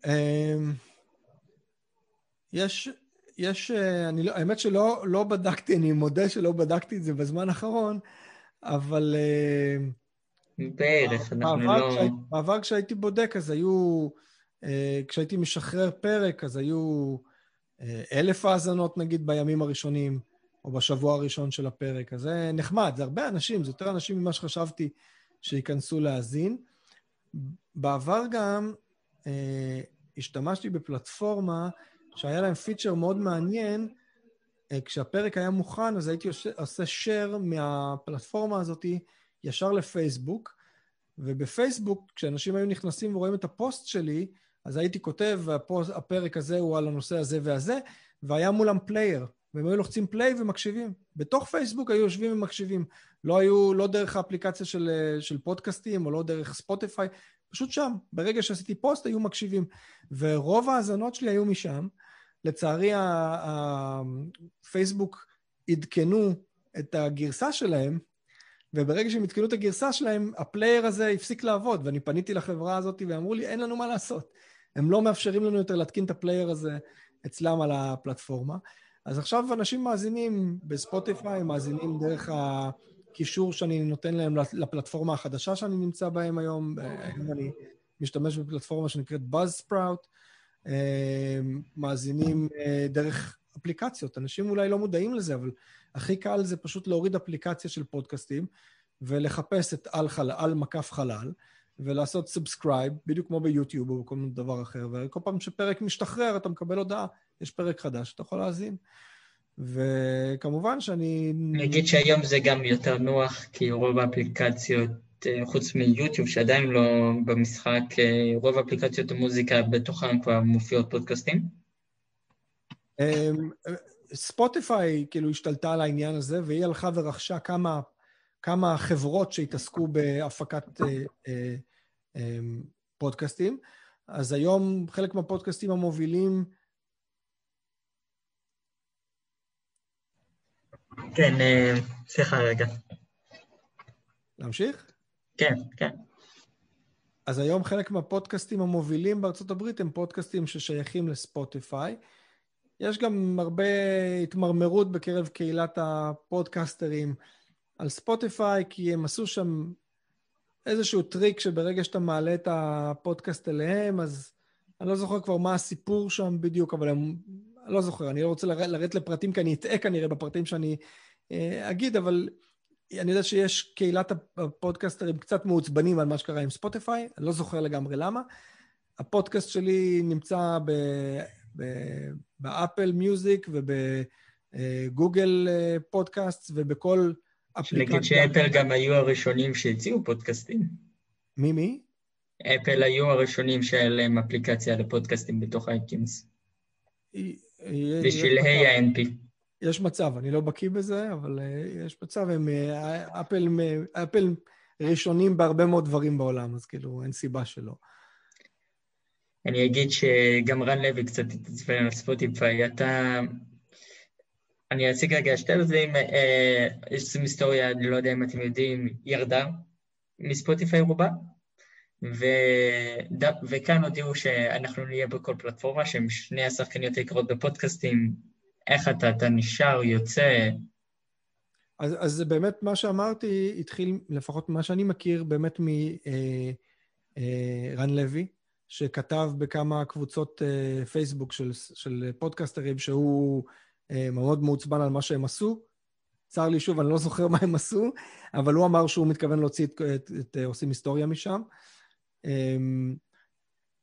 אמ, יש, יש, אה, אני לא, האמת שלא לא בדקתי, אני מודה שלא בדקתי את זה בזמן האחרון, אבל... אה, בערך, אנחנו לא... כשהי, בעבר כשהייתי בודק, אז היו... כשהייתי משחרר פרק, אז היו אלף האזנות נגיד בימים הראשונים. או בשבוע הראשון של הפרק. אז זה נחמד, זה הרבה אנשים, זה יותר אנשים ממה שחשבתי שייכנסו להאזין. בעבר גם אה, השתמשתי בפלטפורמה שהיה להם פיצ'ר מאוד מעניין. אה, כשהפרק היה מוכן, אז הייתי עושה, עושה share מהפלטפורמה הזאת ישר לפייסבוק, ובפייסבוק, כשאנשים היו נכנסים ורואים את הפוסט שלי, אז הייתי כותב, הפרק הזה הוא על הנושא הזה והזה, והיה מולם player. והם היו לוחצים play ומקשיבים. בתוך פייסבוק היו יושבים ומקשיבים. לא היו, לא דרך האפליקציה של, של פודקאסטים או לא דרך ספוטיפיי, פשוט שם. ברגע שעשיתי פוסט היו מקשיבים. ורוב ההאזנות שלי היו משם. לצערי, הפייסבוק עדכנו את הגרסה שלהם, וברגע שהם עדכנו את הגרסה שלהם, ה player הזה הפסיק לעבוד, ואני פניתי לחברה הזאת ואמרו לי, אין לנו מה לעשות. הם לא מאפשרים לנו יותר להתקין את ה player הזה אצלם על הפלטפורמה. אז עכשיו אנשים מאזינים בספוטיפיי, מאזינים דרך הקישור שאני נותן להם לפלטפורמה החדשה שאני נמצא בהם היום. היום אני משתמש בפלטפורמה שנקראת Buzzsprout. אה, מאזינים אה, דרך אפליקציות. אנשים אולי לא מודעים לזה, אבל הכי קל זה פשוט להוריד אפליקציה של פודקאסטים ולחפש את על, חל, על מקף חלל. ולעשות subscribe, בדיוק כמו ביוטיוב או בכל מיני דבר אחר, וכל פעם שפרק משתחרר אתה מקבל הודעה, יש פרק חדש, אתה יכול להאזין. וכמובן שאני... אני אגיד שהיום זה גם יותר נוח, כי רוב האפליקציות, חוץ מיוטיוב, שעדיין לא במשחק, אה, רוב אפליקציות המוזיקה בתוכן כבר מופיעות פודקאסטים. אמ, ספוטיפיי כאילו השתלטה על העניין הזה, והיא הלכה ורכשה כמה כמה חברות שהתעסקו בהפקת אה, אה, אה, פודקאסטים. אז היום חלק מהפודקאסטים המובילים... כן, אה, סליחה רגע. להמשיך? כן, כן. אז היום חלק מהפודקאסטים המובילים בארצות הברית הם פודקאסטים ששייכים לספוטיפיי. יש גם הרבה התמרמרות בקרב קהילת הפודקסטרים על ספוטיפיי, כי הם עשו שם איזשהו טריק שברגע שאתה מעלה את הפודקאסט אליהם, אז אני לא זוכר כבר מה הסיפור שם בדיוק, אבל הם... אני לא זוכר, אני לא רוצה לרדת לפרטים, כי אני אטעה כנראה בפרטים שאני אה, אגיד, אבל אני יודע שיש קהילת הפודקסטרים קצת מעוצבנים על מה שקרה עם ספוטיפיי, אני לא זוכר לגמרי למה. הפודקאסט שלי נמצא ב... ב... ב Apple Music ובגוגל אה, פודקאסט ובכל נגיד שאפל גם היו הראשונים שהציעו פודקאסטים. מי מי? אפל היו הראשונים שהיה להם אפליקציה לפודקאסטים בתוך iTunes. בשביל ה-NP. יש מצב, אני לא בקיא בזה, אבל אה, יש מצב, הם אה, אפל, אפל ראשונים בהרבה מאוד דברים בעולם, אז כאילו אין סיבה שלא. אני אגיד שגם רן לוי קצת התעצבן על ספוטיפיי. אתה אני אציג רגע שתי דברים, אה, יש היסטוריה, אני לא יודע אם אתם יודעים, ירדה מספוטיפיי רובה, ו... וכאן הודיעו שאנחנו נהיה בכל פלטפורמה, שהם שני השחקניות העיקרות בפודקאסטים. איך אתה, אתה נשאר, יוצא? אז, אז באמת מה שאמרתי התחיל, לפחות מה שאני מכיר, באמת מרן אה, אה, לוי, שכתב בכמה קבוצות אה, פייסבוק של, של פודקסטרים שהוא אה, מאוד מעוצבן על מה שהם עשו. צר לי שוב, אני לא זוכר מה הם עשו, אבל הוא אמר שהוא מתכוון להוציא את, את, את אה, עושים היסטוריה משם. אה,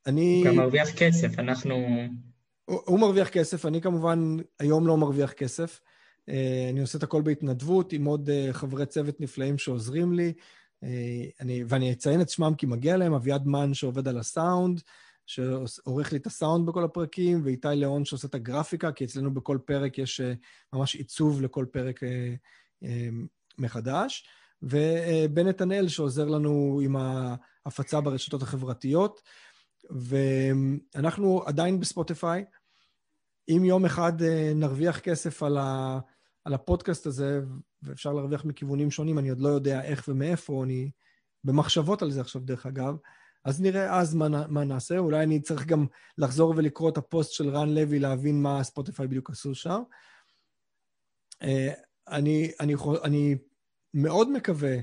אני... הוא גם מרוויח כסף, אנחנו... הוא, מרוויח כסף, אני כמובן היום לא מרוויח כסף. אה, אני עושה את הכל בהתנדבות עם עוד אה, חברי צוות נפלאים שעוזרים לי. אה, אני, ואני אציין את שמם כי מגיע להם, אביעד מן שעובד על הסאונד, שעורך לי את הסאונד בכל הפרקים, ואיתי ליאון שעושה את הגרפיקה, כי אצלנו בכל פרק יש ממש עיצוב לכל פרק מחדש, ובן נתנאל שעוזר לנו עם ההפצה ברשתות החברתיות, ואנחנו עדיין בספוטיפיי. אם יום אחד נרוויח כסף על, ה, על הפודקאסט הזה, ואפשר להרוויח מכיוונים שונים, אני עוד לא יודע איך ומאיפה, אני במחשבות על זה עכשיו, דרך אגב. אז נראה אז מה, מה נעשה. אולי אני צריך גם לחזור ולקרוא את הפוסט של רן לוי, להבין מה ספוטיפיי בדיוק עשו שם. אה, אני, אני, אני מאוד מקווה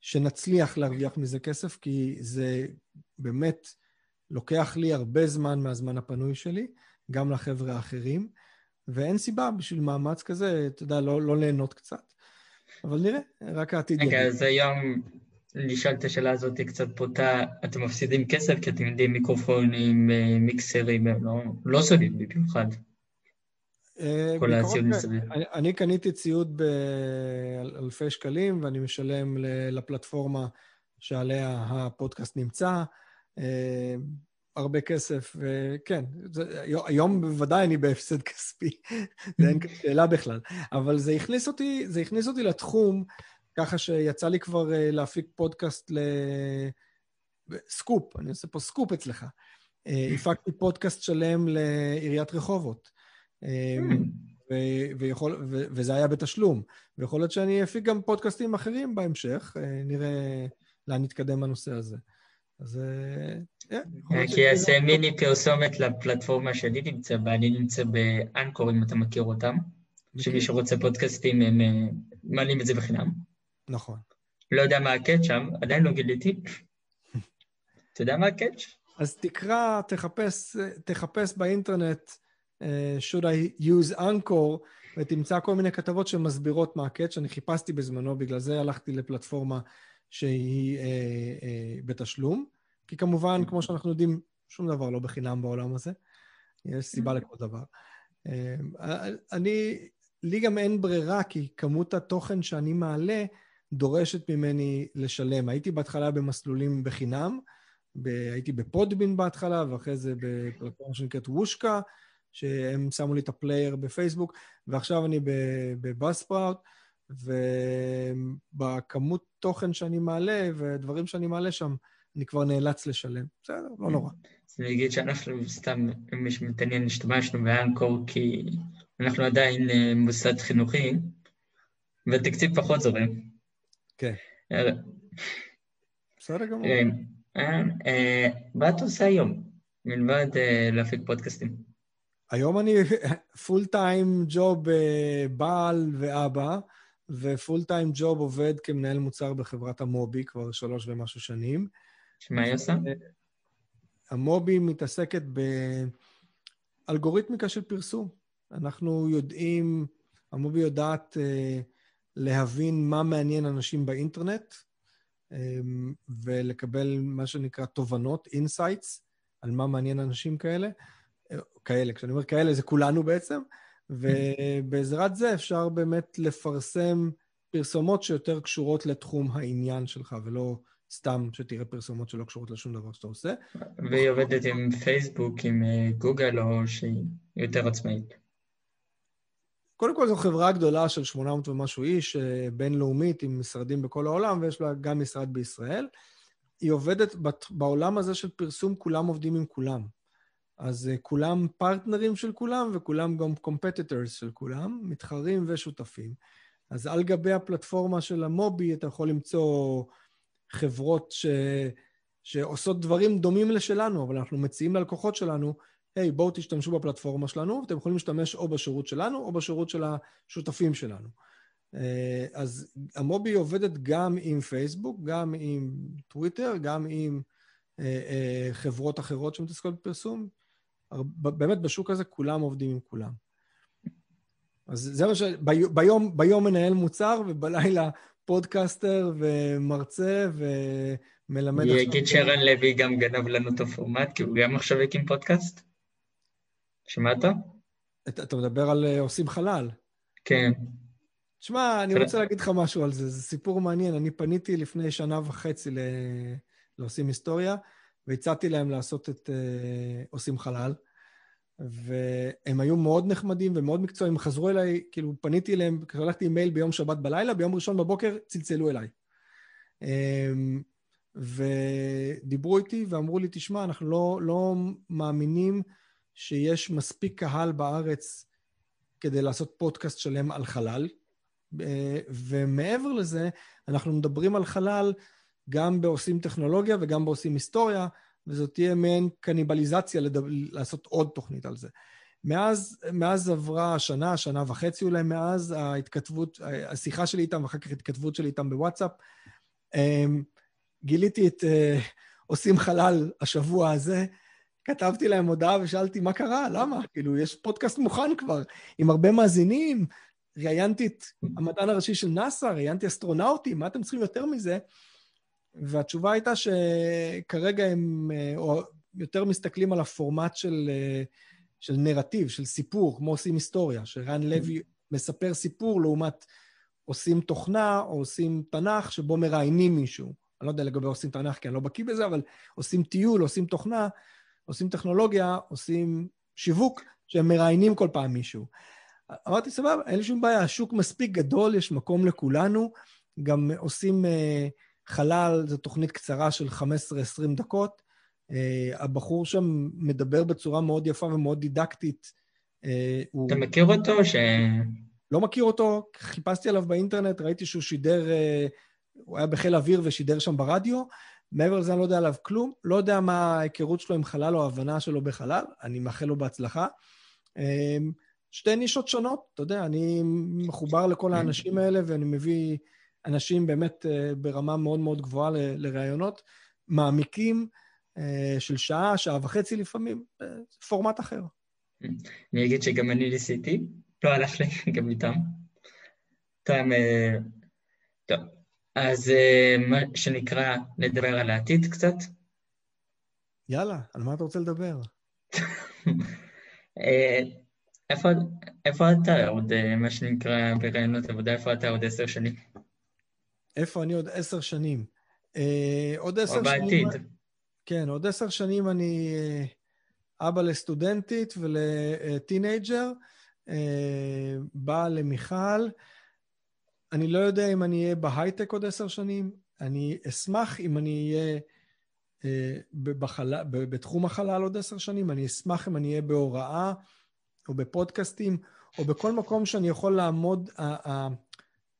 שנצליח להרוויח מזה כסף, כי זה באמת לוקח לי הרבה זמן מהזמן הפנוי שלי, גם לחבר'ה האחרים, ואין סיבה בשביל מאמץ כזה, אתה יודע, לא, לא ליהנות קצת. אבל נראה, רק העתיד רגע, אז היום נשאל את השאלה הזאת קצת פוטה, אתם מפסידים כסף כי אתם יודעים מיקרופונים, אה, מיקסרים, לא, לא זולים במיוחד. אה, כל הציוד מסביב. אני קניתי ציוד באלפי שקלים ואני משלם לפלטפורמה שעליה הפודקאסט נמצא. אה, הרבה כסף, וכן, זה, היום בוודאי אני בהפסד כספי, זה אין שאלה בכלל. אבל זה הכניס אותי, זה הכניס אותי לתחום, ככה שיצא לי כבר אה, להפיק פודקאסט ל... סקופ, אני עושה פה סקופ אצלך. אה, הפקתי פודקאסט שלם לעיריית רחובות. אה, ו- ויכול, ו- וזה היה בתשלום. ויכול להיות שאני אפיק גם פודקאסטים אחרים בהמשך, נראה לאן נתקדם בנושא הזה. אז... אה, אה, כי יעשה מיני פרסומת לפלטפורמה שאני נמצא בה, אני נמצא ב Anchor, אם אתה מכיר אותם, שמי שרוצה פודקאסטים, הם אה, מעלים את זה בחינם. נכון. לא יודע מה ה catch שם, עדיין לא גיליתי. אתה יודע מה ה catch? אז תקרא, תחפש, תחפש באינטרנט should I use Anchor, ותמצא כל מיני כתבות שמסבירות מה הקאץ'. אני חיפשתי בזמנו, בגלל זה הלכתי לפלטפורמה שהיא אה, אה, בתשלום, כי כמובן, כמו שאנחנו יודעים, שום דבר לא בחינם בעולם הזה. יש סיבה mm-hmm. לכל דבר. אה, אני, לי גם אין ברירה, כי כמות התוכן שאני מעלה דורשת ממני לשלם. הייתי בהתחלה במסלולים בחינם, ב, הייתי בפודבין בהתחלה, ואחרי זה בפלטפורמה שנקראת וושקה, שהם שמו לי את הפלייר בפייסבוק, ועכשיו אני בבאספראוט. ובכמות תוכן שאני מעלה ודברים שאני מעלה שם, אני כבר נאלץ לשלם. בסדר, לא נורא. אז אני אגיד שאנחנו סתם, אם מי שמתעניין, השתמשנו באנקור כי אנחנו עדיין אה, מוסד חינוכי, והתקציב פחות זורם. כן. אה, בסדר גמור. אה, מה אתה עושה היום, מלבד להפיק פודקאסטים? היום אני פול טיים ג'וב בעל ואבא. ופול טיים ג'וב עובד כמנהל מוצר בחברת המובי כבר שלוש ומשהו שנים. שמה היא עושה? המובי מתעסקת באלגוריתמיקה של פרסום. אנחנו יודעים, המובי יודעת uh, להבין מה מעניין אנשים באינטרנט, um, ולקבל מה שנקרא תובנות, insights, על מה מעניין אנשים כאלה. כאלה, כשאני אומר כאלה זה כולנו בעצם. ובעזרת זה אפשר באמת לפרסם פרסומות שיותר קשורות לתחום העניין שלך, ולא סתם שתראה פרסומות שלא קשורות לשום דבר שאתה עושה. והיא עובדת עם פייסבוק, עם אה, גוגל, או שהיא יותר עצמאית? קודם כל זו חברה גדולה של 800 ומשהו איש, אה, בינלאומית, עם משרדים בכל העולם, ויש לה גם משרד בישראל. היא עובדת בעולם הזה של פרסום, כולם עובדים עם כולם. אז uh, כולם partnerים של כולם וכולם גם competitors של כולם, מתחרים ושותפים. אז על גבי הפלטפורמה של המובי אתה יכול למצוא חברות ש... שעושות דברים דומים לשלנו, אבל אנחנו מציעים ללקוחות שלנו, היי, hey, בואו תשתמשו בפלטפורמה שלנו, ואתם יכולים להשתמש או בשירות שלנו או בשירות של השותפים שלנו. אה, אז המובי עובדת גם עם פייסבוק, גם עם טוויטר, גם עם אה, אה, חברות אחרות שמתעסקות בפרסום. באמת, בשוק הזה כולם עובדים עם כולם. אז זה מה ש... ביום, ביום מנהל מוצר ובלילה פודקאסטר ומרצה ומלמד... אני אגיד שרן לוי גם גנב לנו את הפורמט, כי הוא גם עכשיו הקים פודקאסט. שמעת? אתה, אתה מדבר על עושים חלל. כן. תשמע, אני רוצה להגיד לך משהו על זה, זה סיפור מעניין. אני פניתי לפני שנה וחצי ל... לעושים היסטוריה, והצעתי להם לעשות את uh, עושים חלל, והם היו מאוד נחמדים ומאוד מקצועיים, חזרו אליי, כאילו פניתי אליהם, שלחתי מייל ביום שבת בלילה, ביום ראשון בבוקר צלצלו אליי. Um, ודיברו איתי ואמרו לי, תשמע, אנחנו לא, לא מאמינים שיש מספיק קהל בארץ כדי לעשות פודקאסט שלם על חלל. אה, ומעבר לזה, אנחנו מדברים על חלל גם בעושים טכנולוגיה וגם בעושים היסטוריה, וזאת תהיה מעין קניבליזציה לדב... לעשות עוד תוכנית על זה. מאז, מאז עברה שנה, שנה וחצי אולי מאז ההתכתבות, השיחה שלי איתם ואחר כך התכתבות שלי איתם בוואטסאפ, אמ, גיליתי את uh, עושים חלל השבוע הזה, כתבתי להם הודעה ושאלתי מה קרה, למה? כאילו, יש פודקאסט מוכן כבר, עם הרבה מאזינים, ראיינתי את המדען הראשי של נאס"א, ראיינתי אסטרונאוטים, מה אתם צריכים יותר מזה? והתשובה הייתה שכרגע הם או יותר מסתכלים על הפורמט של, של נרטיב, של סיפור, כמו עושים היסטוריה, שרן לוי מספר סיפור לעומת עושים תוכנה או עושים תנ"ך שבו מראיינים מישהו. אני לא יודע לגבי עושים תנ"ך כי אני לא בקיא בזה, אבל עושים טיול, עושים תוכנה, עושים טכנולוגיה, עושים שיווק, שהם מראיינים כל פעם מישהו. אמרתי, סבבה, אין לי שום בעיה, השוק מספיק גדול, יש מקום לכולנו. גם עושים uh, חלל, זו תוכנית קצרה של 15-20 דקות. Uh, הבחור שם מדבר בצורה מאוד יפה ומאוד דידקטית. Uh, הוא... אתה מכיר אותו? ש... לא מכיר אותו, חיפשתי עליו באינטרנט, ראיתי שהוא שידר, uh, הוא היה בחיל האוויר ושידר שם ברדיו. מעבר לזה אני לא יודע עליו כלום, לא יודע מה ההיכרות שלו עם חלל או ההבנה שלו בחלל, אני מאחל לו בהצלחה. שתי נישות שונות, אתה יודע, אני מחובר לכל האנשים האלה ואני מביא אנשים באמת אה, ברמה מאוד מאוד גבוהה לראיונות, מעמיקים אה, של שעה, שעה וחצי לפעמים, אה, פורמט אחר. אני אגיד שגם אני ניסיתי, לא הלך לי, גם איתם. טעם, טוב, אז מה שנקרא, נדבר על העתיד קצת. יאללה, על מה אתה רוצה לדבר? איפה, איפה אתה עוד, מה שנקרא, ברעיונות עבודה, איפה אתה עוד עשר שנים? איפה אני עוד עשר שנים? אה, עוד עשר שנים... או בעתיד. כן, עוד עשר שנים אני אה, אבא לסטודנטית ולטינג'ר, אה, בא למיכל. אני לא יודע אם אני אהיה בהייטק עוד עשר שנים, אני אשמח אם אני אהיה אה, בחלל, בתחום החלל עוד עשר שנים, אני אשמח אם אני אהיה בהוראה. או בפודקאסטים, או בכל מקום שאני יכול לעמוד,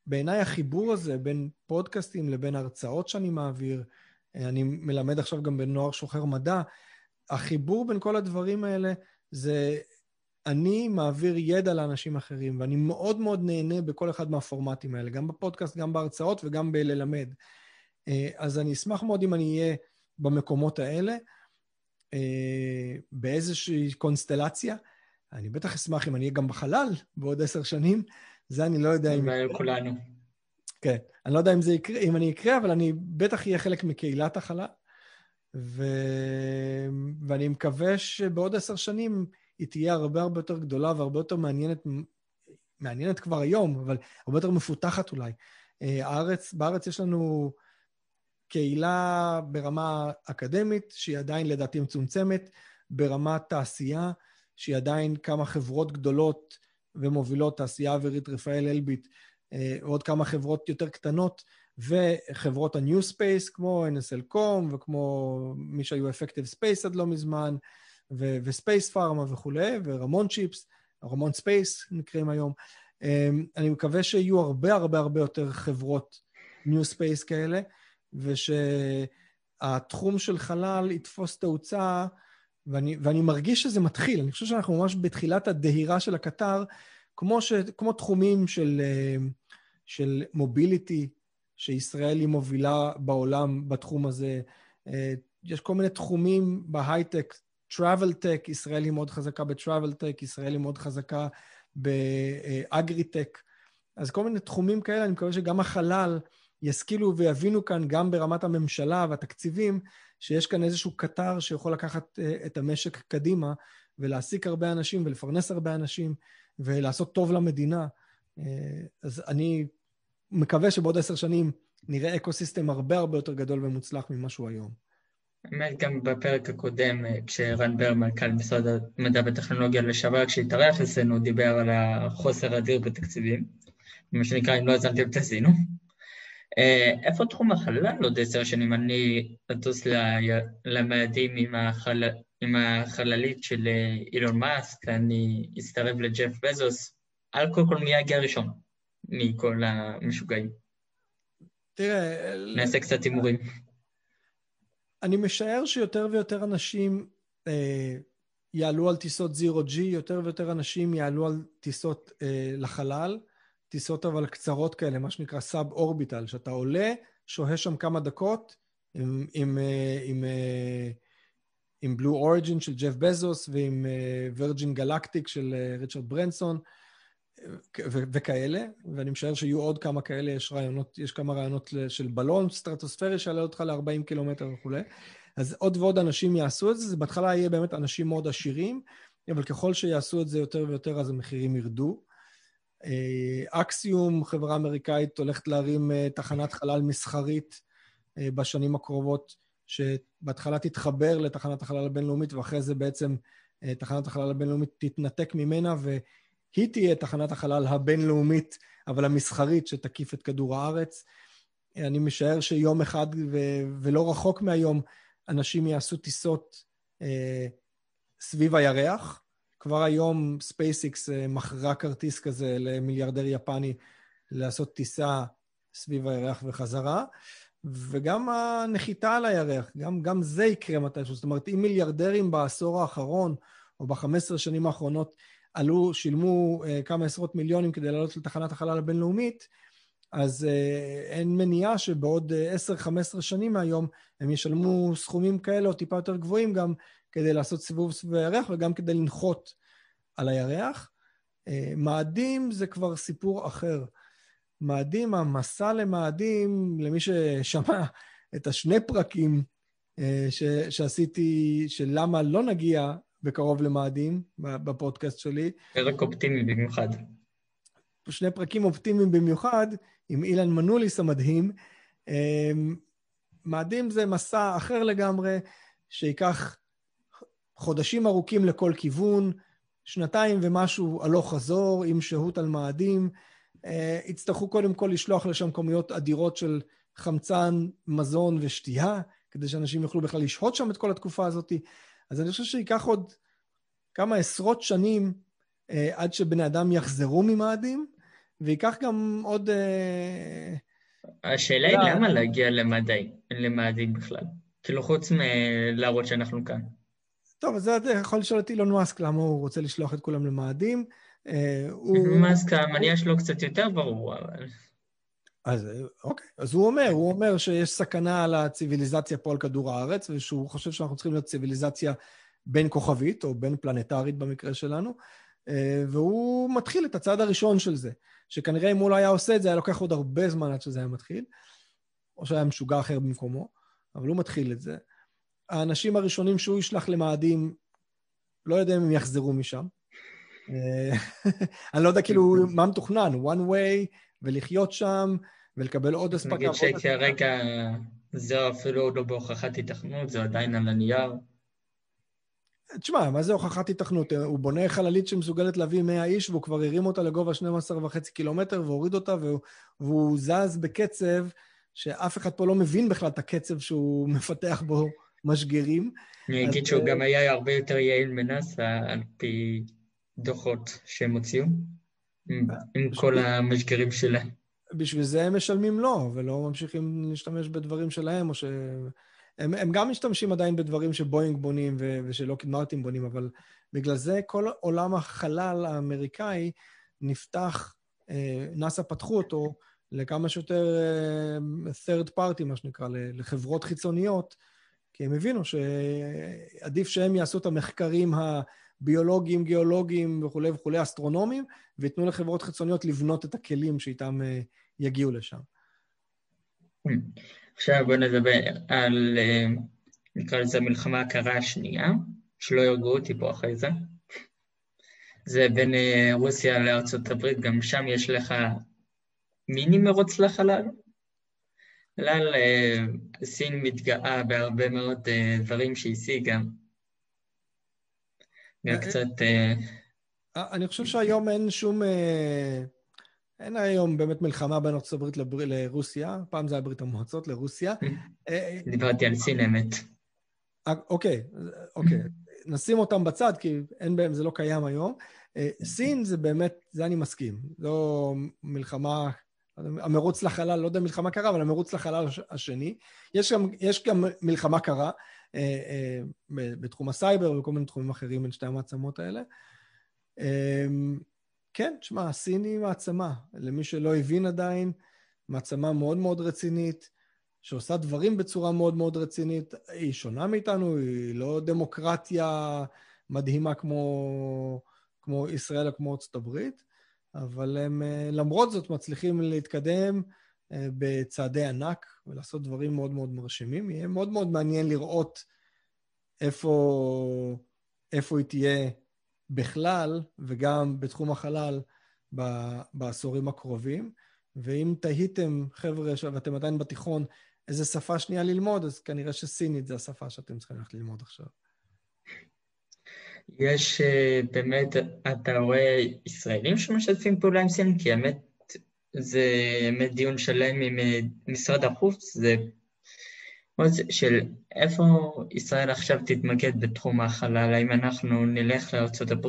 בעיניי החיבור הזה בין פודקאסטים לבין הרצאות שאני מעביר, אני מלמד עכשיו גם בנוער שוחר מדע, החיבור בין כל הדברים האלה זה אני מעביר ידע לאנשים אחרים, ואני מאוד מאוד נהנה בכל אחד מהפורמטים האלה, גם בפודקאסט, גם בהרצאות וגם בללמד. אז אני אשמח מאוד אם אני אהיה במקומות האלה, באיזושהי קונסטלציה. אני בטח אשמח אם אני אהיה גם בחלל בעוד עשר שנים, זה אני לא יודע אם... כולנו. כן. אני לא יודע אם זה יקרה, אם אני אקרה, אבל אני בטח אהיה חלק מקהילת החלל. ו... ואני מקווה שבעוד עשר שנים היא תהיה הרבה הרבה יותר גדולה והרבה יותר מעניינת, מעניינת כבר היום, אבל הרבה יותר מפותחת אולי. אה, הארץ, בארץ יש לנו קהילה ברמה אקדמית, שהיא עדיין לדעתי מצומצמת, ברמת תעשייה, שהיא עדיין כמה חברות גדולות ומובילות, תעשייה אווירית, רפאל אלביט, אה, עוד כמה חברות יותר קטנות, וחברות ה-New Space, כמו NSLCom וכמו מי שהיו Effective Space עד לא מזמן, ו-Space Pharma וכולי, ו Ramon Chips, Ramon Space נקראים היום. אה, אני מקווה שיהיו הרבה הרבה הרבה יותר חברות New Space כאלה, וש... התחום של חלל יתפוס תאוצה, ואני, ואני מרגיש שזה מתחיל. אני חושב שאנחנו ממש בתחילת הדהירה של הקטר, כמו, ש, כמו תחומים של, אה, של מוביליטי, שישראל היא מובילה בעולם בתחום הזה. אה, יש כל מיני תחומים בהייטק, travel tech, ישראל היא מאוד חזקה ב-travel tech, ישראל היא מאוד חזקה באגריטק. אז כל מיני תחומים כאלה, אני מקווה שגם החלל ישכילו ויבינו כאן, גם ברמת הממשלה והתקציבים, שיש כאן איזשהו קטר שיכול לקחת אה, את המשק קדימה ולהעסיק הרבה אנשים ולפרנס הרבה אנשים ולעשות טוב למדינה. אה, אז אני מקווה שבעוד עשר שנים נראה ecosystem הרבה הרבה יותר גדול ומוצלח ממה שהוא היום. באמת גם בפרק הקודם, אה, כשרן בר, מנכ"ל משרד המדע וטכנולוגיה לשעבר, כשהתארח אצלנו, דיבר על החוסר אדיר בתקציבים. מה שנקרא, אם לא האזנתם, תזינו. אה, איפה תחום החלל עוד עשר שנים? אני אטוס למאדים עם, החל... עם החללית של אה, אילון מאסק, אני אצטרף לג'ף בזוס. על כל כל מי יגיע ראשון מכל המשוגעים. תראה... נעשה קצת הימורים. אני משער שיותר ויותר אנשים אה, יעלו על טיסות zero-G, יותר ויותר אנשים יעלו על טיסות אה, לחלל. טיסות אבל קצרות כאלה, מה שנקרא suborbital, שאתה עולה, שוהה שם כמה דקות עם, עם, אה, עם, אה, עם Blue Origin של ג'ף בזוס ועם Virgin אה, Galactic של ריצ'רד ברנסון וכאלה, ואני משער שיהיו עוד כמה כאלה, יש רעיונות, יש כמה רעיונות של בלון סטרטוספרי שיעלה אותך ל-40 קילומטר וכולי. אז עוד ועוד אנשים יעשו את זה, זה בהתחלה יהיה באמת אנשים מאוד עשירים, אבל ככל שיעשו את זה יותר ויותר אז המחירים ירדו. אקסיום, חברה אמריקאית, הולכת להרים אה, תחנת חלל מסחרית אה, בשנים הקרובות, שבהתחלה תתחבר לתחנת החלל הבינלאומית, ואחרי זה בעצם אה, תחנת החלל הבינלאומית תתנתק ממנה, והיא תהיה תחנת החלל הבינלאומית, אבל המסחרית, שתקיף את כדור הארץ. אני משער שיום אחד, ו- ולא רחוק מהיום, אנשים יעשו טיסות אה, סביב הירח. כבר היום SpaceX אה, מכרה כרטיס כזה למיליארדר יפני לעשות טיסה סביב הירח וחזרה, וגם הנחיתה על הירח, גם, גם זה יקרה מתישהו. זאת אומרת, אם מיליארדרים בעשור האחרון, או ב-15 שנים האחרונות, עלו, שילמו uh, כמה עשרות מיליונים כדי לעלות לתחנת החלל הבינלאומית, אז uh, אין מניעה שבעוד uh, 10-15 שנים מהיום הם ישלמו סכומים כאלה או טיפה יותר גבוהים גם כדי לעשות סיבוב סביב הירח וגם כדי לנחות על הירח. אה, מאדים זה כבר סיפור אחר. מאדים, המסע למאדים, למי ששמע את השני פרקים אה, ש, שעשיתי, של למה לא נגיע בקרוב למאדים בפודקאסט שלי. פרק אופטימי במיוחד. שני פרקים אופטימיים במיוחד, עם אילן מנוליס המדהים. אה, מאדים זה מסע אחר לגמרי, שייקח חודשים ארוכים לכל כיוון, שנתיים ומשהו הלוך חזור עם שהות על מאדים. אה, יצטרכו קודם כל לשלוח לשם כמויות אדירות של חמצן, מזון ושתייה, כדי שאנשים יוכלו בכלל לשהות שם את כל התקופה הזאת. אז אני חושב שייקח עוד כמה עשרות שנים אה, עד שבני אדם יחזרו ממאדים, וייקח גם עוד... אה, השאלה היא למה להגיע למאדים בכלל? כאילו חוץ מלהראות שאנחנו כאן. טוב, אז אתה יכול לשאול את אילון מאסק למה הוא רוצה לשלוח את כולם למאדים. אה, מאסק, המניע שלו קצת יותר ברור, אבל... אז אוקיי, אז הוא אומר, הוא אומר שיש סכנה על הציוויליזציה פה על כדור הארץ, ושהוא חושב שאנחנו צריכים להיות ציוויליזציה בין כוכבית, או בין פלנטרית במקרה שלנו, אה, והוא מתחיל את הצעד הראשון של זה, שכנראה אם הוא לא היה עושה את זה, היה לוקח עוד הרבה זמן עד שזה היה מתחיל, או שהיה משוגע אחר במקומו, אבל הוא מתחיל את זה. האנשים הראשונים שהוא ישלח למאדים, לא יודע אם הם יחזרו משם. אה, אני לא יודע כאילו מה מתוכנן, one way, ולחיות שם, ולקבל עוד אספקה. נגיד שכרגע זה אפילו לא בהוכחת התכנות, זה עדיין על הנייר. תשמע, מה זה הוכחת התכנות? הוא בונה חללית שמסוגלת להביא 100 איש, והוא כבר הרים אותה לגובה 12 וחצי קילומטר, והוריד אותה, והוא, והוא זז בקצב שאף אחד פה לא מבין בכלל את הקצב שהוא מפתח בו משגרים. אני אגיד שהוא גם היה הרבה יותר יעיל מנאסא על פי דוחות שהם הוציאו, עם כל המשגרים שלהם. בשביל זה הם משלמים לו, ולא ממשיכים להשתמש בדברים שלהם, או ש... הם, הם גם משתמשים עדיין בדברים שבואינג בונים ו, ושלוקיד מרטין בונים, אבל בגלל זה כל עולם החלל האמריקאי נפתח, אה, נאס"א פתחו אותו לכמה שיותר אה, third party, מה שנקרא, לחברות חיצוניות, כי הם הבינו שעדיף שהם יעשו את המחקרים הביולוגיים, גיאולוגיים וכולי וכולי, אסטרונומיים, וייתנו לחברות חיצוניות לבנות את הכלים שאיתם אה, יגיעו לשם. עכשיו בוא נדבר על, אה, נקרא לזה מלחמה הקרה השנייה, שלא ירגעו אותי פה אחרי זה. זה בין אה, רוסיה לארצות הברית, גם שם יש לך מיני מרוץ לחלל. בכלל, אה, סין מתגאה בהרבה מאוד דברים שהשיגה. גם קצת... אני חושב שהיום אין שום... אין היום באמת מלחמה בין ארצות הברית לבר... לרוסיה, פעם זה היה ברית המועצות, לרוסיה. אה, דיברתי על סין אמת. אה, אוקיי, אוקיי. נשים אותם בצד, כי אין בהם, זה לא קיים היום. אה, סין זה באמת, זה אני מסכים. זו מלחמה, המרוץ לחלל, לא יודע מלחמה קרה, אבל המרוץ לחלל השני. יש גם, יש גם מלחמה קרה בתחום הסייבר ובכל מיני תחומים אחרים בין שתי המעצמות האלה. כן, תשמע, סין היא מעצמה. למי שלא הבין עדיין, מעצמה מאוד מאוד רצינית, שעושה דברים בצורה מאוד מאוד רצינית. היא שונה מאיתנו, היא לא דמוקרטיה מדהימה כמו, כמו ישראל או כמו ארצות הברית, אבל הם אה, למרות זאת מצליחים להתקדם אה, בצעדי ענק ולעשות דברים מאוד מאוד מרשימים. יהיה מאוד מאוד מעניין לראות איפה, איפה היא תהיה בכלל, וגם בתחום החלל בעשורים הקרובים. ואם תהיתם, חבר'ה, ואתם עדיין בתיכון, איזה שפה שנייה ללמוד, אז כנראה שסינית זה השפה שאתם צריכים ללכת ללמוד עכשיו. יש אה, באמת, אתה רואה ישראלים שמשתפים פעולה עם סין? כי האמת, זה באמת דיון שלם עם אה, משרד החוץ, זה של איפה ישראל עכשיו תתמקד בתחום החלל, האם אנחנו נלך לארה"ב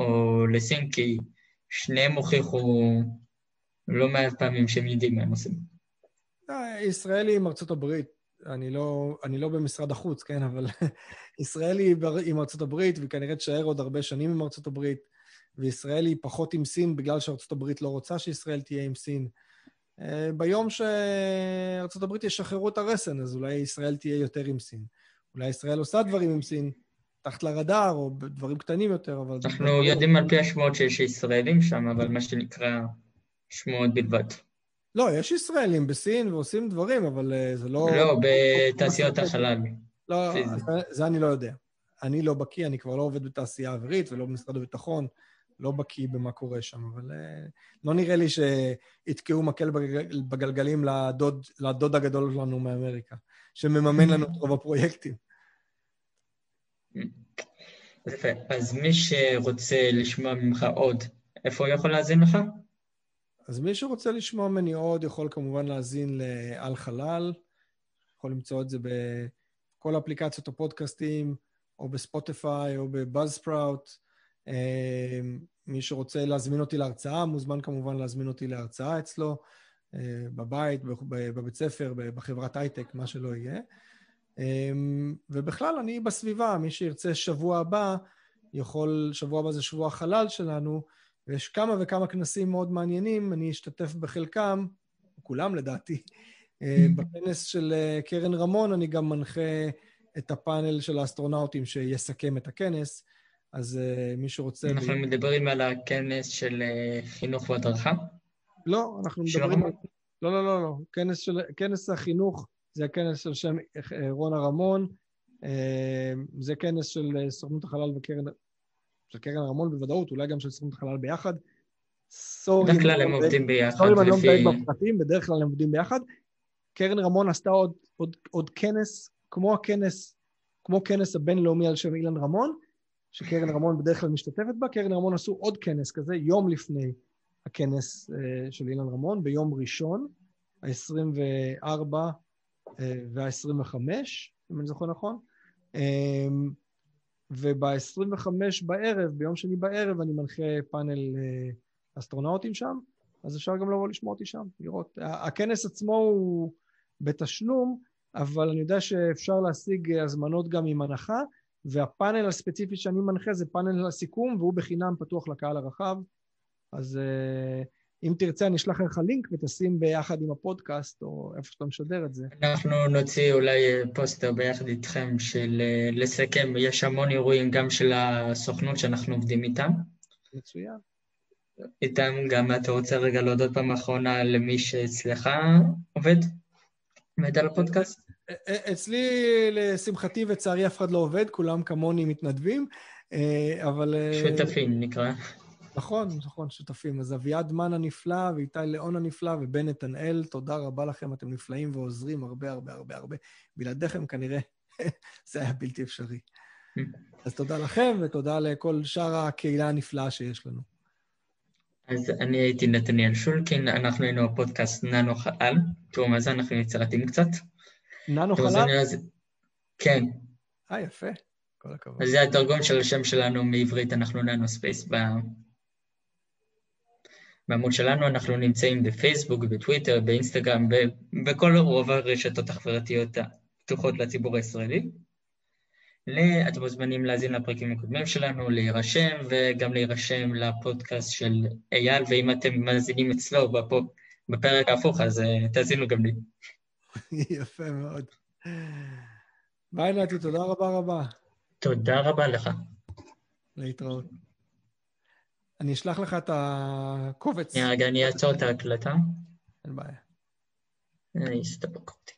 או לסין, כי שניהם הוכיחו לא מעט פעמים שהם יודעים מה הם עושים. אה, ישראל עם הברית, אני לא, אני לא במשרד החוץ, כן, אבל ישראל היא עם ארצות הברית, וכנראה תשאר עוד הרבה שנים עם ארצות הברית, וישראל היא פחות עם סין בגלל שארצות הברית לא רוצה שישראל תהיה עם סין. אה, ביום שארה"ב ישחררו את הרסן, אז אולי ישראל תהיה יותר עם סין. אולי ישראל עושה דברים עם סין, תחת לרדאר, או דברים קטנים יותר, אבל... אנחנו יודעים על פי השמועות שיש ישראלים שם, אבל מה שנקרא שמועות בלבד. לא, יש ישראלים בסין ועושים דברים, אבל אה, זה לא... לא, בתעשיות החלל. לא, זה אני לא יודע. אני לא בקיא, אני כבר לא עובד בתעשייה אווירית ולא במשרד הביטחון. לא בקיא במה קורה שם, אבל uh, לא נראה לי שיתקעו מקל בגל, בגלגלים לדוד, לדוד הגדול שלנו מאמריקה, שמממן לנו את רוב הפרויקטים. יפה. אז מי שרוצה לשמוע ממך עוד, איפה הוא יכול להאזין לך? אז מי שרוצה לשמוע ממני עוד, יכול כמובן להאזין לאל חלל, יכול למצוא את זה בכל אפליקציות הפודקאסטים, או בספוטיפיי, או בבאז ספראוט. אמ, מי שרוצה להזמין אותי להרצאה, מוזמן כמובן להזמין אותי להרצאה אצלו, אה, בבית, בבית ספר, בחברת הייטק, מה שלא יהיה. אמ, ובכלל, אני בסביבה, מי שירצה שבוע הבא, יכול, שבוע הבא זה שבוע החלל שלנו, ויש כמה וכמה כנסים מאוד מעניינים, אני אשתתף בחלקם, כולם לדעתי. אה, בכנס של אה, קרן רמון אני גם מנחה את הפאנל של האסטרונאוטים שיסכם את הכנס. אז uh, מי שרוצה... אנחנו ב... מדברים על הכנס של חינוך והדרכה? לא, אנחנו מדברים... על... לא, לא, לא, לא. כנס, של... כנס החינוך זה הכנס של שם אה, רונה רמון. זה כנס של סוכנות החלל וקרן... של קרן רמון בוודאות, אולי גם של סוכנות החלל ביחד. סורי, בדרך כלל הם עובדים ביחד. סורי אני לא מדייק בפרטים, בדרך כלל הם עובדים ביחד. קרן רמון עשתה עוד, עוד, עוד כנס, כמו הכנס, כמו כנס הבינלאומי על שם אילן רמון, שקרן רמון בדרך כלל משתתפת בה. קרן רמון עשו עוד כנס כזה יום לפני הכנס uh, של אילן רמון, ביום ראשון, ה-24 uh, וה-25, אם אני זוכר נכון. Um, וב-25 בערב, ביום שני בערב, אני מנחה פאנל uh, אסטרונאוטים שם, אז אפשר גם לבוא לשמוע אותי שם, לראות. הכנס עצמו הוא בתשלום, אבל אני יודע שאפשר להשיג הזמנות גם עם הנחה, והפאנל הספציפי שאני מנחה זה פאנל הסיכום, והוא בחינם פתוח לקהל הרחב. אז uh, אם תרצה, אני אשלח לך לינק ותשים ביחד עם הפודקאסט, או איפה שאתה משדר את זה. אנחנו נוציא אולי פוסטר ביחד איתכם של אה, לסכם, יש המון אירועים גם של הסוכנות שאנחנו עובדים איתם. מצוין. איתם גם אתה רוצה רגע להודות פעם אחרונה למי שאצלך עובד? עובד על הפודקאסט? אצלי, לשמחתי וצערי, אף אחד לא עובד, כולם כמוני מתנדבים, אה, אבל... אה, שותפים נקרא. נכון, נכון, שותפים. אז אביעד מן הנפלא, ואיתי ליאון הנפלא, ובן נתנאל, תודה רבה לכם, אתם נפלאים ועוזרים הרבה הרבה הרבה הרבה. בלעדיכם כנראה זה היה בלתי אפשרי. אז תודה לכם, ותודה לכל שאר הקהילה הנפלאה שיש לנו. אז אני הייתי נתניאל שולקין, אנחנו היינו הפודקאסט ננו חלל. תראו מה זה, אנחנו יצירתיים קצת. ננו חלל? כן. אה, יפה. כל הכבוד. אז זה התרגום של השם שלנו מעברית, אנחנו Nano Space. בעמוד שלנו אנחנו נמצאים בפייסבוק, בטוויטר, באינסטגרם, בכל רוב הרשתות החברתיות הפתוחות לציבור הישראלי. אתם מוזמנים להאזין לפרקים הקודמים שלנו, להירשם, וגם להירשם לפודקאסט של אייל, ואם אתם מאזינים אצלו בפרק ההפוך, אז אה, תאזינו גם לי. יפה מאוד. ביי נתי, תודה רבה רבה. תודה רבה לך. להתראות. אני אשלח לך את הקובץ. רגע, אני אעצור את ההקלטה. אין בעיה. אני אסתפק אותי.